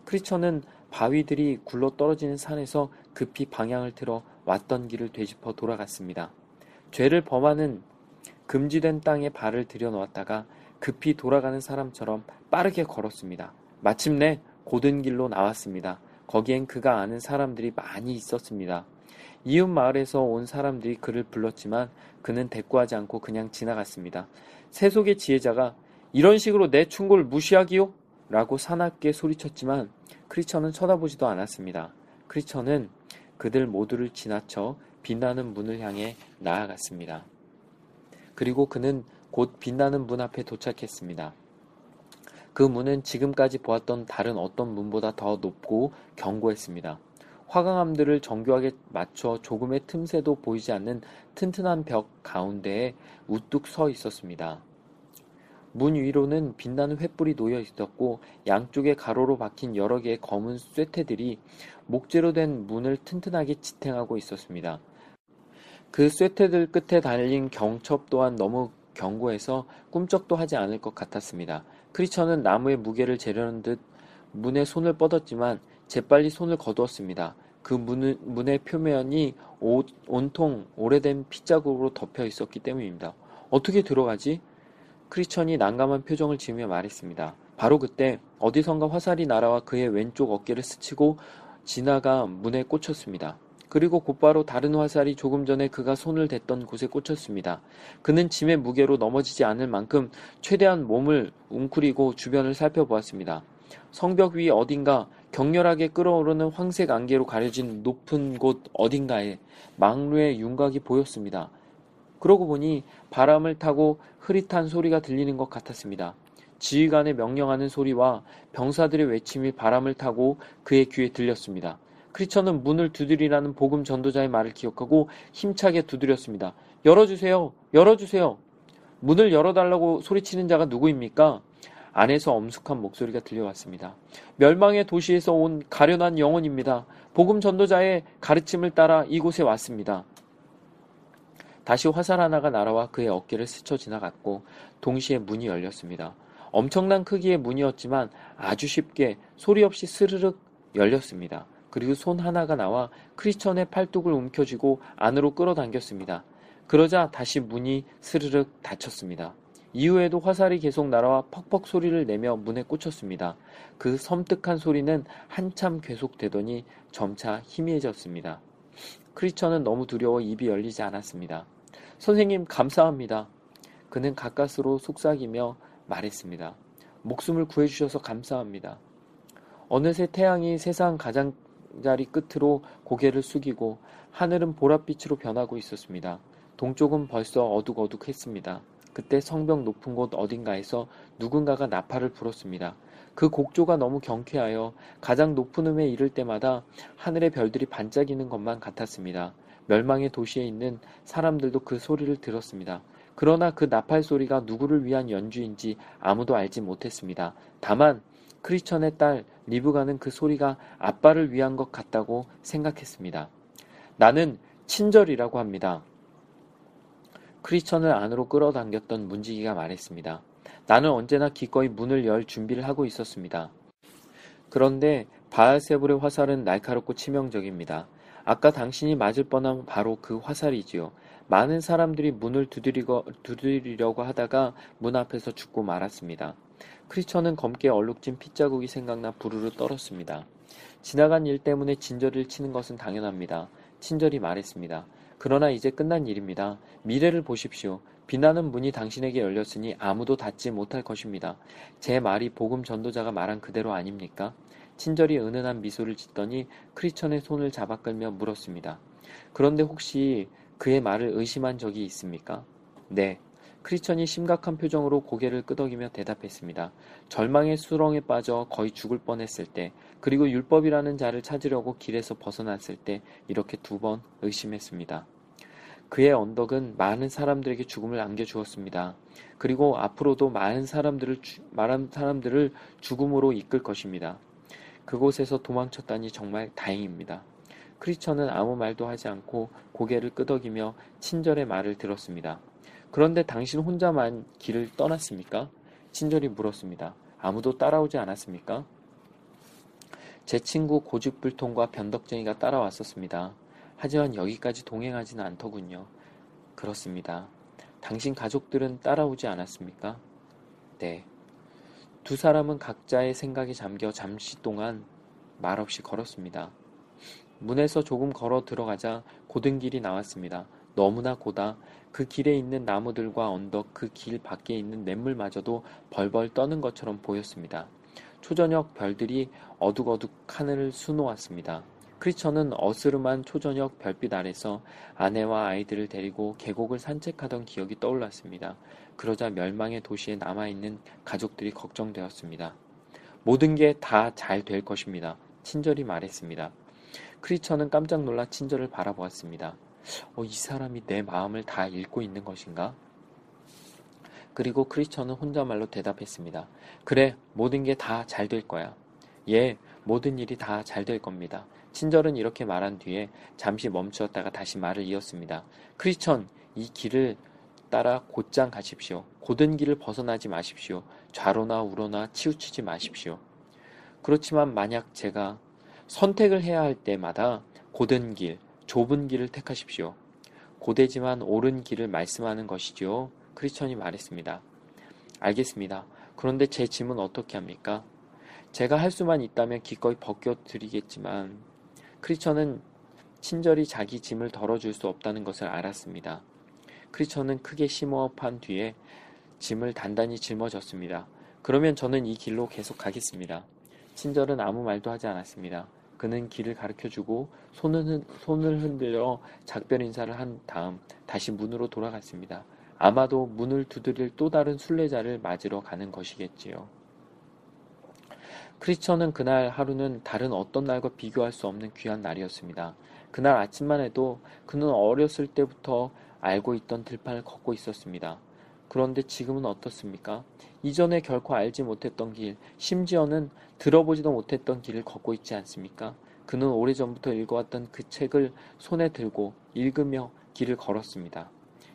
크리스천은 바위들이 굴러 떨어지는 산에서 급히 방향을 틀어 왔던 길을 되짚어 돌아갔습니다. 죄를 범하는 금지된 땅에 발을 들여놓았다가 급히 돌아가는 사람처럼 빠르게 걸었습니다. 마침내 고든 길로 나왔습니다. 거기엔 그가 아는 사람들이 많이 있었습니다. 이웃 마을에서 온 사람들이 그를 불렀지만 그는 대꾸하지 않고 그냥 지나갔습니다. 세속의 지혜자가 이런 식으로 내 충고를 무시하기요? 라고 사납게 소리쳤지만 크리처는 쳐다보지도 않았습니다. 크리처는 그들 모두를 지나쳐 빛나는 문을 향해 나아갔습니다. 그리고 그는 곧 빛나는 문 앞에 도착했습니다. 그 문은 지금까지 보았던 다른 어떤 문보다 더 높고 견고했습니다. 화강암들을 정교하게 맞춰 조금의 틈새도 보이지 않는 튼튼한 벽 가운데에 우뚝 서 있었습니다. 문 위로는 빛나는 횃불이 놓여 있었고 양쪽에 가로로 박힌 여러 개의 검은 쇠퇴들이 목재로 된 문을 튼튼하게 지탱하고 있었습니다. 그 쇠퇴들 끝에 달린 경첩 또한 너무 견고해서 꿈쩍도 하지 않을 것 같았습니다. 크리처는 나무의 무게를 재려는 듯 문에 손을 뻗었지만 재빨리 손을 거두었습니다. 그 문, 문의 표면이 오, 온통 오래된 핏자국으로 덮여 있었기 때문입니다. 어떻게 들어가지? 크리천이 난감한 표정을 지으며 말했습니다. 바로 그때 어디선가 화살이 날아와 그의 왼쪽 어깨를 스치고 지나가 문에 꽂혔습니다. 그리고 곧바로 다른 화살이 조금 전에 그가 손을 댔던 곳에 꽂혔습니다. 그는 짐의 무게로 넘어지지 않을 만큼 최대한 몸을 웅크리고 주변을 살펴보았습니다. 성벽 위 어딘가 격렬하게 끓어오르는 황색 안개로 가려진 높은 곳 어딘가에 망루의 윤곽이 보였습니다. 그러고 보니 바람을 타고 흐릿한 소리가 들리는 것 같았습니다. 지휘관의 명령하는 소리와 병사들의 외침이 바람을 타고 그의 귀에 들렸습니다. 크리처는 문을 두드리라는 복음 전도자의 말을 기억하고 힘차게 두드렸습니다. 열어주세요! 열어주세요! 문을 열어달라고 소리치는 자가 누구입니까? 안에서 엄숙한 목소리가 들려왔습니다. 멸망의 도시에서 온 가련한 영혼입니다. 복음 전도자의 가르침을 따라 이곳에 왔습니다. 다시 화살 하나가 날아와 그의 어깨를 스쳐 지나갔고 동시에 문이 열렸습니다. 엄청난 크기의 문이었지만 아주 쉽게 소리 없이 스르륵 열렸습니다. 그리고 손 하나가 나와 크리스천의 팔뚝을 움켜쥐고 안으로 끌어당겼습니다. 그러자 다시 문이 스르륵 닫혔습니다. 이후에도 화살이 계속 날아와 퍽퍽 소리를 내며 문에 꽂혔습니다. 그 섬뜩한 소리는 한참 계속되더니 점차 희미해졌습니다. 크리스천은 너무 두려워 입이 열리지 않았습니다. 선생님, 감사합니다. 그는 가까스로 속삭이며 말했습니다. 목숨을 구해주셔서 감사합니다. 어느새 태양이 세상 가장 자리 끝으로 고개를 숙이고 하늘은 보랏빛으로 변하고 있었습니다. 동쪽은 벌써 어둑어둑했습니다. 그때 성벽 높은 곳 어딘가에서 누군가가 나팔을 불었습니다. 그 곡조가 너무 경쾌하여 가장 높은 음에 이를 때마다 하늘의 별들이 반짝이는 것만 같았습니다. 멸망의 도시에 있는 사람들도 그 소리를 들었습니다. 그러나 그 나팔 소리가 누구를 위한 연주인지 아무도 알지 못했습니다. 다만 크리천의 딸 리브가는 그 소리가 아빠를 위한 것 같다고 생각했습니다. 나는 친절이라고 합니다. 크리천을 안으로 끌어당겼던 문지기가 말했습니다. 나는 언제나 기꺼이 문을 열 준비를 하고 있었습니다. 그런데 바알세불의 화살은 날카롭고 치명적입니다. 아까 당신이 맞을 뻔한 바로 그 화살이지요. 많은 사람들이 문을 두드리고, 두드리려고 하다가 문 앞에서 죽고 말았습니다. 크리처는 검게 얼룩진 핏자국이 생각나 부르르 떨었습니다. 지나간 일 때문에 진저리를 치는 것은 당연합니다. 친절히 말했습니다. 그러나 이제 끝난 일입니다. 미래를 보십시오. 빛나는 문이 당신에게 열렸으니 아무도 닫지 못할 것입니다. 제 말이 복음 전도자가 말한 그대로 아닙니까? 친절히 은은한 미소를 짓더니 크리천의 손을 잡아 끌며 물었습니다. 그런데 혹시 그의 말을 의심한 적이 있습니까? 네. 크리천이 심각한 표정으로 고개를 끄덕이며 대답했습니다. 절망의 수렁에 빠져 거의 죽을 뻔했을 때, 그리고 율법이라는 자를 찾으려고 길에서 벗어났을 때 이렇게 두 번 의심했습니다. 그의 언덕은 많은 사람들에게 죽음을 안겨주었습니다. 그리고 앞으로도 많은 사람들을, 많은 사람들을 죽음으로 이끌 것입니다. 그곳에서 도망쳤다니 정말 다행입니다. 크리처는 아무 말도 하지 않고 고개를 끄덕이며 친절의 말을 들었습니다. 그런데 당신 혼자만 길을 떠났습니까? 친절히 물었습니다. 아무도 따라오지 않았습니까? 제 친구 고집불통과 변덕쟁이가 따라왔었습니다. 하지만 여기까지 동행하지는 않더군요. 그렇습니다. 당신 가족들은 따라오지 않았습니까? 네. 두 사람은 각자의 생각에 잠겨 잠시 동안 말없이 걸었습니다. 문에서 조금 걸어 들어가자 고든 길이 나왔습니다. 너무나 고다 그 길에 있는 나무들과 언덕 그 길 밖에 있는 냇물마저도 벌벌 떠는 것처럼 보였습니다. 초저녁 별들이 어둑어둑 하늘을 수놓았습니다. 크리처는 어스름한 초저녁 별빛 아래서 아내와 아이들을 데리고 계곡을 산책하던 기억이 떠올랐습니다. 그러자 멸망의 도시에 남아있는 가족들이 걱정되었습니다. 모든 게 다 잘 될 것입니다. 친절히 말했습니다. 크리처는 깜짝 놀라 친절을 바라보았습니다. 어, 이 사람이 내 마음을 다 읽고 있는 것인가? 그리고 크리처는 혼자말로 대답했습니다. 그래, 모든 게 다 잘 될 거야. 예, 모든 일이 다 잘 될 겁니다. 친절은 이렇게 말한 뒤에 잠시 멈추었다가 다시 말을 이었습니다. 크리천, 이 길을 따라 곧장 가십시오. 고든 길을 벗어나지 마십시오. 좌로나 우로나 치우치지 마십시오. 그렇지만 만약 제가 선택을 해야 할 때마다 고든 길, 좁은 길을 택하십시오. 고되지만 옳은 길을 말씀하는 것이지요. 크리스천이 말했습니다. 알겠습니다. 그런데 제 짐은 어떻게 합니까? 제가 할 수만 있다면 기꺼이 벗겨드리겠지만 크리스천은 친절히 자기 짐을 덜어줄 수 없다는 것을 알았습니다. 크리스천은 크게 심호흡한 뒤에 짐을 단단히 짊어졌습니다. 그러면 저는 이 길로 계속 가겠습니다. 친절은 아무 말도 하지 않았습니다. 그는 길을 가르쳐주고 손을, 손을 흔들어 작별 인사를 한 다음 다시 문으로 돌아갔습니다. 아마도 문을 두드릴 또 다른 순례자를 맞으러 가는 것이겠지요. 크리스천은 그날 하루는 다른 어떤 날과 비교할 수 없는 귀한 날이었습니다. 그날 아침만 해도 그는 어렸을 때부터 알고 있던 들판을 걷고 있었습니다. 그런데 지금은 어떻습니까? 이전에 결코 알지 못했던 길, 심지어는 들어보지도 못했던 길을 걷고 있지 않습니까? 그는 오래전부터 읽어왔던 그 책을 손에 들고 읽으며 길을 걸었습니다.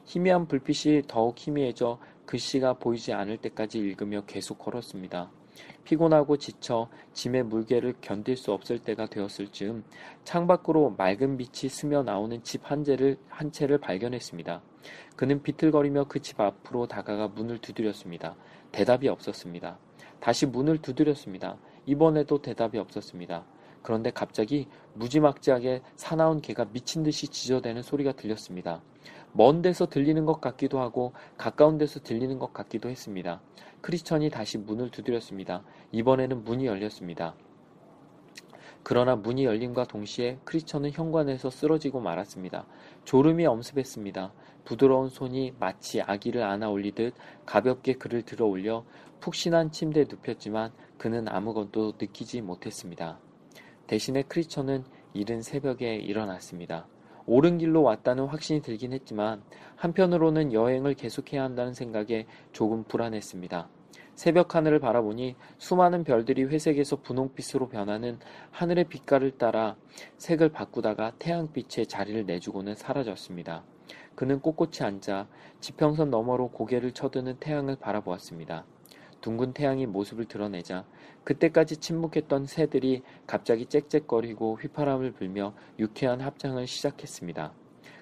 희미한 불빛이 더욱 희미해져 글씨가 보이지 않을 때까지 읽으며 계속 걸었습니다. 피곤하고 지쳐 짐의 물개를 견딜 수 없을 때가 되었을 즈음 창밖으로 맑은 빛이 스며 나오는 집 한 채를, 한 채를 발견했습니다. 그는 비틀거리며 그 집 앞으로 다가가 문을 두드렸습니다. 대답이 없었습니다. 다시 문을 두드렸습니다. 이번에도 대답이 없었습니다. 그런데 갑자기 무지막지하게 사나운 개가 미친 듯이 짖어대는 소리가 들렸습니다. 먼 데서 들리는 것 같기도 하고 가까운 데서 들리는 것 같기도 했습니다. 크리스천이 다시 문을 두드렸습니다. 이번에는 문이 열렸습니다. 그러나 문이 열림과 동시에 크리스천은 현관에서 쓰러지고 말았습니다. 졸음이 엄습했습니다. 부드러운 손이 마치 아기를 안아 올리듯 가볍게 그를 들어 올려 푹신한 침대에 눕혔지만 그는 아무것도 느끼지 못했습니다. 대신에 크리스천은 이른 새벽에 일어났습니다. 옳은 길로 왔다는 확신이 들긴 했지만 한편으로는 여행을 계속해야 한다는 생각에 조금 불안했습니다. 새벽 하늘을 바라보니 수많은 별들이 회색에서 분홍빛으로 변하는 하늘의 빛깔을 따라 색을 바꾸다가 태양빛에 자리를 내주고는 사라졌습니다. 그는 꼿꼿이 앉아 지평선 너머로 고개를 쳐드는 태양을 바라보았습니다. 둥근 태양이 모습을 드러내자 그때까지 침묵했던 새들이 갑자기 짹짹거리고 휘파람을 불며 유쾌한 합장을 시작했습니다.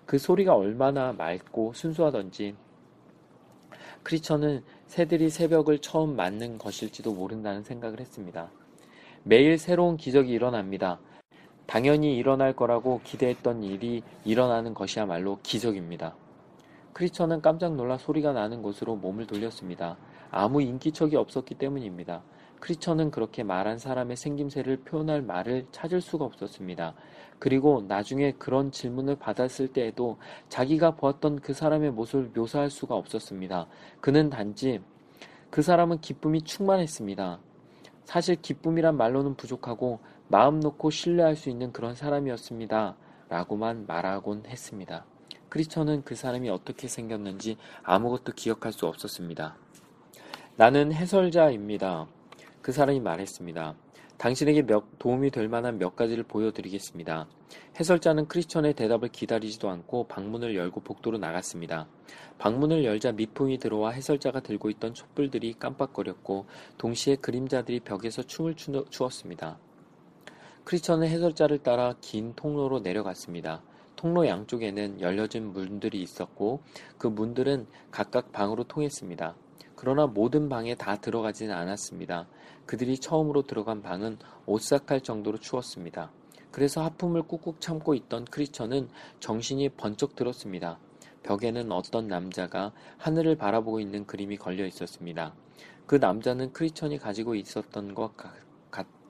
그 소리가 얼마나 맑고 순수하던지 크리처는 새들이 새벽을 처음 맞는 것일지도 모른다는 생각을 했습니다. 매일 새로운 기적이 일어납니다. 당연히 일어날 거라고 기대했던 일이 일어나는 것이야말로 기적입니다. 크리처는 깜짝 놀라 소리가 나는 곳으로 몸을 돌렸습니다. 아무 인기척이 없었기 때문입니다. 크리처는 그렇게 말한 사람의 생김새를 표현할 말을 찾을 수가 없었습니다. 그리고 나중에 그런 질문을 받았을 때에도 자기가 보았던 그 사람의 모습을 묘사할 수가 없었습니다. 그는 단지 그 사람은 기쁨이 충만했습니다. 사실 기쁨이란 말로는 부족하고 마음 놓고 신뢰할 수 있는 그런 사람이었습니다. 라고만 말하곤 했습니다. 크리처는 그 사람이 어떻게 생겼는지 아무것도 기억할 수 없었습니다. 나는 해설자입니다. 그 사람이 말했습니다. 당신에게 몇, 도움이 될 만한 몇 가지를 보여드리겠습니다. 해설자는 크리스천의 대답을 기다리지도 않고 방문을 열고 복도로 나갔습니다. 방문을 열자 미풍이 들어와 해설자가 들고 있던 촛불들이 깜빡거렸고 동시에 그림자들이 벽에서 춤을 추, 추었습니다. 크리스천은 해설자를 따라 긴 통로로 내려갔습니다. 통로 양쪽에는 열려진 문들이 있었고 그 문들은 각각 방으로 통했습니다. 그러나 모든 방에 다 들어가지는 않았습니다. 그들이 처음으로 들어간 방은 오싹할 정도로 추웠습니다. 그래서 하품을 꾹꾹 참고 있던 크리처는 정신이 번쩍 들었습니다. 벽에는 어떤 남자가 하늘을 바라보고 있는 그림이 걸려 있었습니다. 그 남자는 크리천이 가지고 있었던 것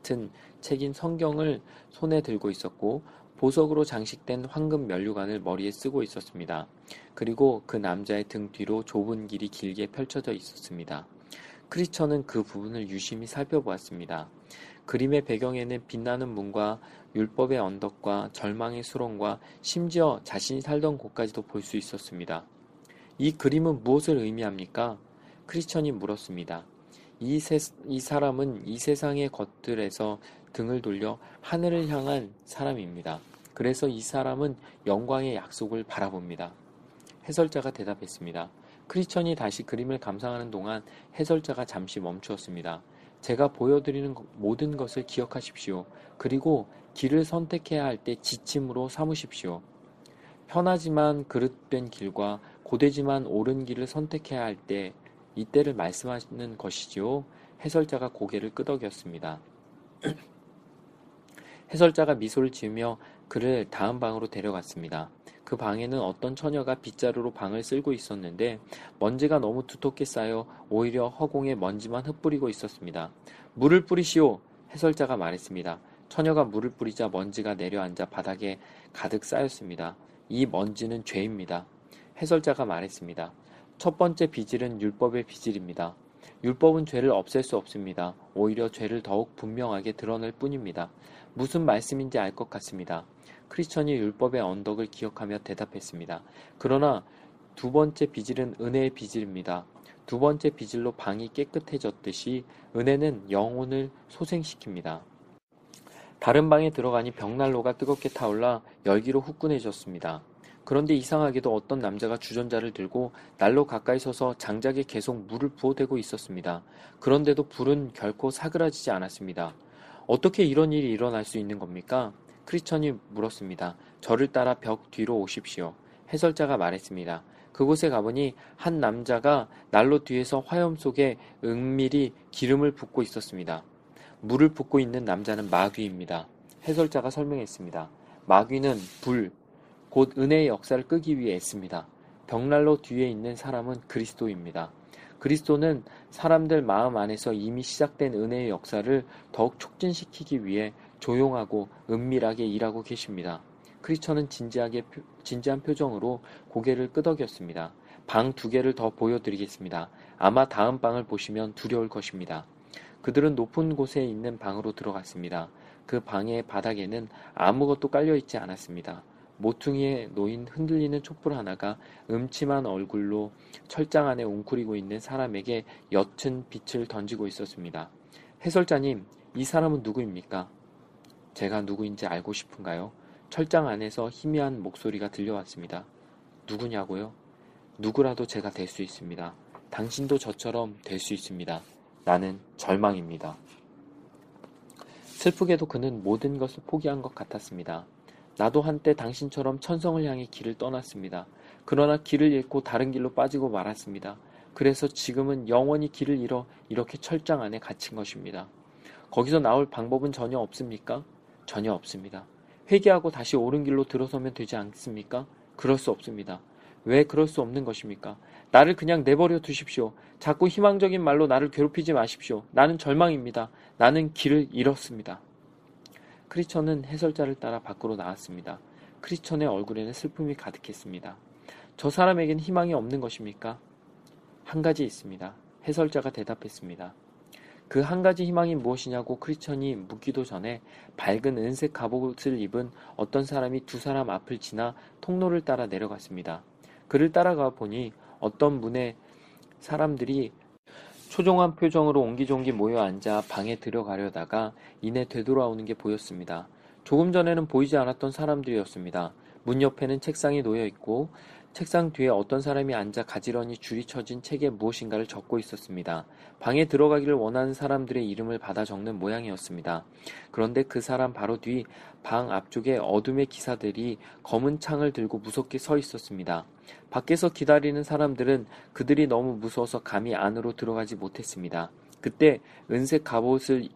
같은 책인 성경을 손에 들고 있었고 보석으로 장식된 황금 면류관을 머리에 쓰고 있었습니다. 그리고 그 남자의 등 뒤로 좁은 길이 길게 펼쳐져 있었습니다. 크리처는 그 부분을 유심히 살펴보았습니다. 그림의 배경에는 빛나는 문과 율법의 언덕과 절망의 수렁과 심지어 자신이 살던 곳까지도 볼 수 있었습니다. 이 그림은 무엇을 의미합니까? 크리스천이 물었습니다. 이, 세, 이 사람은 이 세상의 것들에서 등을 돌려 하늘을 향한 사람입니다. 그래서 이 사람은 영광의 약속을 바라봅니다. 해설자가 대답했습니다. 크리스천이 다시 그림을 감상하는 동안 해설자가 잠시 멈추었습니다. 제가 보여드리는 모든 것을 기억하십시오. 그리고 길을 선택해야 할 때 지침으로 삼으십시오. 편하지만 그릇된 길과 고되지만 옳은 길을 선택해야 할 때 이때를 말씀하시는 것이지요. 해설자가 고개를 끄덕였습니다. 해설자가 미소를 지으며 그를 다음 방으로 데려갔습니다. 그 방에는 어떤 처녀가 빗자루로 방을 쓸고 있었는데 먼지가 너무 두텁게 쌓여 오히려 허공에 먼지만 흩뿌리고 있었습니다. 물을 뿌리시오! 해설자가 말했습니다. 처녀가 물을 뿌리자 먼지가 내려앉아 바닥에 가득 쌓였습니다. 이 먼지는 죄입니다. 해설자가 말했습니다. 첫 번째 비질은 율법의 비질입니다. 율법은 죄를 없앨 수 없습니다. 오히려 죄를 더욱 분명하게 드러낼 뿐입니다. 무슨 말씀인지 알 것 같습니다. 크리스천이 율법의 언덕을 기억하며 대답했습니다. 그러나 두 번째 비질은 은혜의 비질입니다. 두 번째 비질로 방이 깨끗해졌듯이 은혜는 영혼을 소생시킵니다. 다른 방에 들어가니 벽난로가 뜨겁게 타올라 열기로 후끈해졌습니다. 그런데 이상하게도 어떤 남자가 주전자를 들고 난로 가까이 서서 장작에 계속 물을 부어대고 있었습니다. 그런데도 불은 결코 사그라지지 않았습니다. 어떻게 이런 일이 일어날 수 있는 겁니까? 크리스천이 물었습니다. 저를 따라 벽 뒤로 오십시오. 해설자가 말했습니다. 그곳에 가보니 한 남자가 난로 뒤에서 화염 속에 은밀히 기름을 붓고 있었습니다. 물을 붓고 있는 남자는 마귀입니다. 해설자가 설명했습니다. 마귀는 불, 곧 은혜의 역사를 끄기 위해 애씁니다. 벽난로 뒤에 있는 사람은 그리스도입니다. 그리스도는 사람들 마음 안에서 이미 시작된 은혜의 역사를 더욱 촉진시키기 위해 조용하고 은밀하게 일하고 계십니다. 크리스천은 진지하게 진지한 표정으로 고개를 끄덕였습니다. 방 두 개를 더 보여드리겠습니다. 아마 다음 방을 보시면 두려울 것입니다. 그들은 높은 곳에 있는 방으로 들어갔습니다. 그 방의 바닥에는 아무것도 깔려 있지 않았습니다. 모퉁이에 놓인 흔들리는 촛불 하나가 음침한 얼굴로 철장 안에 웅크리고 있는 사람에게 옅은 빛을 던지고 있었습니다. 해설자님, 이 사람은 누구입니까? 제가 누구인지 알고 싶은가요? 철장 안에서 희미한 목소리가 들려왔습니다. 누구냐고요? 누구라도 제가 될 수 있습니다. 당신도 저처럼 될 수 있습니다. 나는 절망입니다. 슬프게도 그는 모든 것을 포기한 것 같았습니다. 나도 한때 당신처럼 천성을 향해 길을 떠났습니다. 그러나 길을 잃고 다른 길로 빠지고 말았습니다. 그래서 지금은 영원히 길을 잃어 이렇게 철장 안에 갇힌 것입니다. 거기서 나올 방법은 전혀 없습니까? 전혀 없습니다. 회개하고 다시 옳은 길로 들어서면 되지 않습니까? 그럴 수 없습니다. 왜 그럴 수 없는 것입니까? 나를 그냥 내버려 두십시오. 자꾸 희망적인 말로 나를 괴롭히지 마십시오. 나는 절망입니다. 나는 길을 잃었습니다. 크리처는 해설자를 따라 밖으로 나왔습니다. 크리처의 얼굴에는 슬픔이 가득했습니다. 저 사람에겐 희망이 없는 것입니까? 한 가지 있습니다. 해설자가 대답했습니다. 그 한 가지 희망이 무엇이냐고 크리천이 묻기도 전에 밝은 은색 갑옷을 입은 어떤 사람이 두 사람 앞을 지나 통로를 따라 내려갔습니다. 그를 따라가 보니 어떤 문의 사람들이 초종한 표정으로 옹기종기 모여 앉아 방에 들어가려다가 이내 되돌아오는 게 보였습니다. 조금 전에는 보이지 않았던 사람들이었습니다. 문 옆에는 책상이 놓여 있고 책상 뒤에 어떤 사람이 앉아 가지런히 줄이 쳐진 책에 무엇인가를 적고 있었습니다. 방에 들어가기를 원하는 사람들의 이름을 받아 적는 모양이었습니다. 그런데 그 사람 바로 뒤 방 앞쪽에 어둠의 기사들이 검은 창을 들고 무섭게 서 있었습니다. 밖에서 기다리는 사람들은 그들이 너무 무서워서 감히 안으로 들어가지 못했습니다. 그때 은색 갑옷을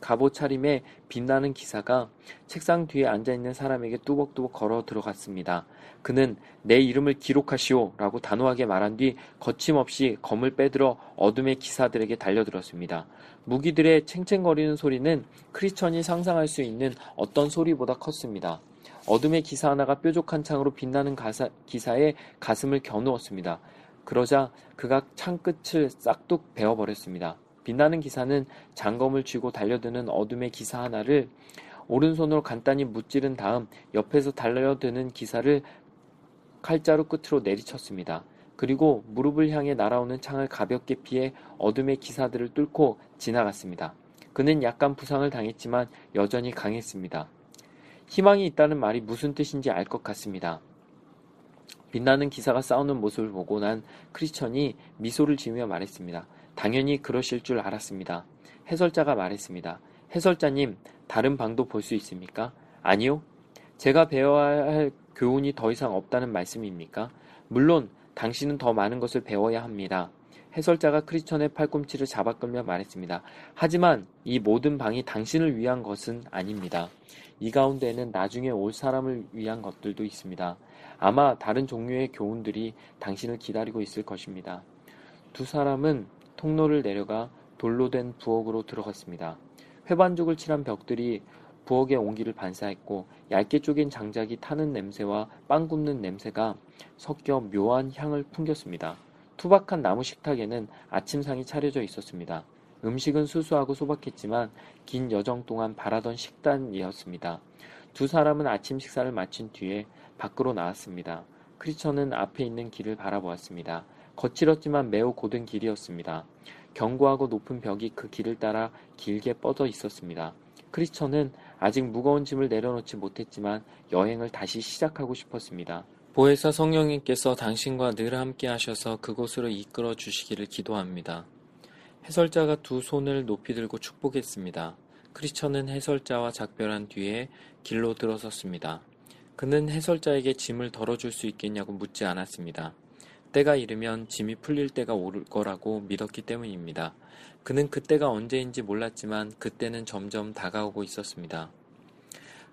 갑옷 차림에 빛나는 기사가 책상 뒤에 앉아 있는 사람에게 뚜벅뚜벅 걸어 들어갔습니다. 그는 내 이름을 기록하시오 라고 단호하게 말한 뒤 거침없이 검을 빼들어 어둠의 기사들에게 달려들었습니다. 무기들의 챙챙거리는 소리는 크리스천이 상상할 수 있는 어떤 소리보다 컸습니다. 어둠의 기사 하나가 뾰족한 창으로 빛나는 가사, 기사의 가슴을 겨누었습니다. 그러자 그가 창 끝을 싹둑 베어버렸습니다. 빛나는 기사는 장검을 쥐고 달려드는 어둠의 기사 하나를 오른손으로 간단히 무찌른 다음 옆에서 달려드는 기사를 칼자루 끝으로 내리쳤습니다. 그리고 무릎을 향해 날아오는 창을 가볍게 피해 어둠의 기사들을 뚫고 지나갔습니다. 그는 약간 부상을 당했지만 여전히 강했습니다. 희망이 있다는 말이 무슨 뜻인지 알 것 같습니다. 빛나는 기사가 싸우는 모습을 보고 난 크리스천이 미소를 지으며 말했습니다. 당연히 그러실 줄 알았습니다. 해설자가 말했습니다. 해설자님, 다른 방도 볼 수 있습니까? 아니요. 제가 배워야 할 교훈이 더 이상 없다는 말씀입니까? 물론 당신은 더 많은 것을 배워야 합니다. 해설자가 크리스천의 팔꿈치를 잡아 끌며 말했습니다. 하지만 이 모든 방이 당신을 위한 것은 아닙니다. 이 가운데에는 나중에 올 사람을 위한 것들도 있습니다. 아마 다른 종류의 교훈들이 당신을 기다리고 있을 것입니다. 두 사람은 통로를 내려가 돌로 된 부엌으로 들어갔습니다. 회반죽을 칠한 벽들이 부엌의 온기를 반사했고 얇게 쪼갠 장작이 타는 냄새와 빵 굽는 냄새가 섞여 묘한 향을 풍겼습니다. 투박한 나무 식탁에는 아침상이 차려져 있었습니다. 음식은 수수하고 소박했지만 긴 여정 동안 바라던 식단이었습니다. 두 사람은 아침 식사를 마친 뒤에 밖으로 나왔습니다. 크리처는 앞에 있는 길을 바라보았습니다. 거칠었지만 매우 고된 길이었습니다. 견고하고 높은 벽이 그 길을 따라 길게 뻗어 있었습니다. 크리스천은 아직 무거운 짐을 내려놓지 못했지만 여행을 다시 시작하고 싶었습니다. 보혜사 성령님께서 당신과 늘 함께 하셔서 그곳으로 이끌어 주시기를 기도합니다. 해설자가 두 손을 높이 들고 축복했습니다. 크리스천은 해설자와 작별한 뒤에 길로 들어섰습니다. 그는 해설자에게 짐을 덜어줄 수 있겠냐고 묻지 않았습니다. 때가 이르면 짐이 풀릴 때가 올 거라고 믿었기 때문입니다. 그는 그때가 언제인지 몰랐지만 그때는 점점 다가오고 있었습니다.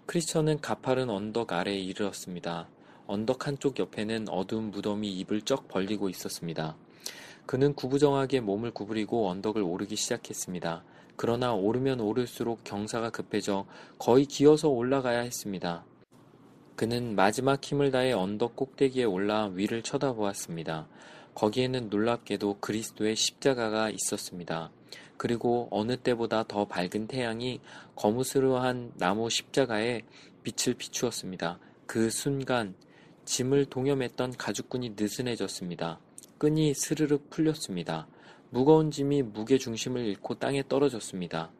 크리스천은 가파른 언덕 아래에 이르렀습니다. 언덕 한쪽 옆에는 어두운 무덤이 입을 쩍 벌리고 있었습니다. 그는 구부정하게 몸을 구부리고 언덕을 오르기 시작했습니다. 그러나 오르면 오를수록 경사가 급해져 거의 기어서 올라가야 했습니다. 그는 마지막 힘을 다해 언덕 꼭대기에 올라 위를 쳐다보았습니다. 거기에는 놀랍게도 그리스도의 십자가가 있었습니다. 그리고 어느 때보다 더 밝은 태양이 거무스름한 나무 십자가에 빛을 비추었습니다. 그 순간 짐을 동염했던 가죽끈이 느슨해졌습니다. 끈이 스르륵 풀렸습니다. 무거운 짐이 무게 중심을 잃고 땅에 떨어졌습니다.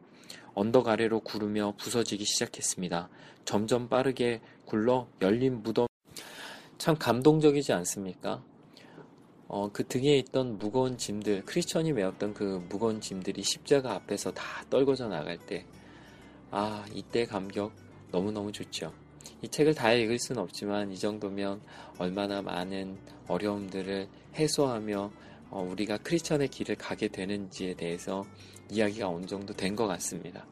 언덕 아래로 구르며 부서지기 시작했습니다. 점점 빠르게 굴러 열린 무덤. 참 감동적이지 않습니까? 어, 그 등에 있던 무거운 짐들, 크리스천이 메었던 그 무거운 짐들이 십자가 앞에서 다 떨궈져 나갈 때, 아, 이때 감격 너무너무 좋죠. 이 책을 다 읽을 수는 없지만 이 정도면 얼마나 많은 어려움들을 해소하며 어, 우리가 크리스천의 길을 가게 되는지에 대해서 이야기가 어느 정도 된 것 같습니다.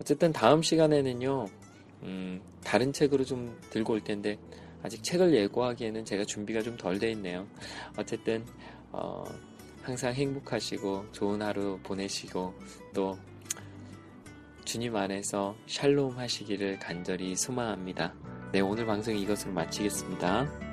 어쨌든 다음 시간에는요, 음, 다른 책으로 좀 들고 올 텐데 아직 책을 예고하기에는 제가 준비가 좀 덜 돼 있네요. 어쨌든 어, 항상 행복하시고 좋은 하루 보내시고 또 주님 안에서 샬롬 하시기를 간절히 소망합니다. 네, 오늘 방송 이것으로 마치겠습니다.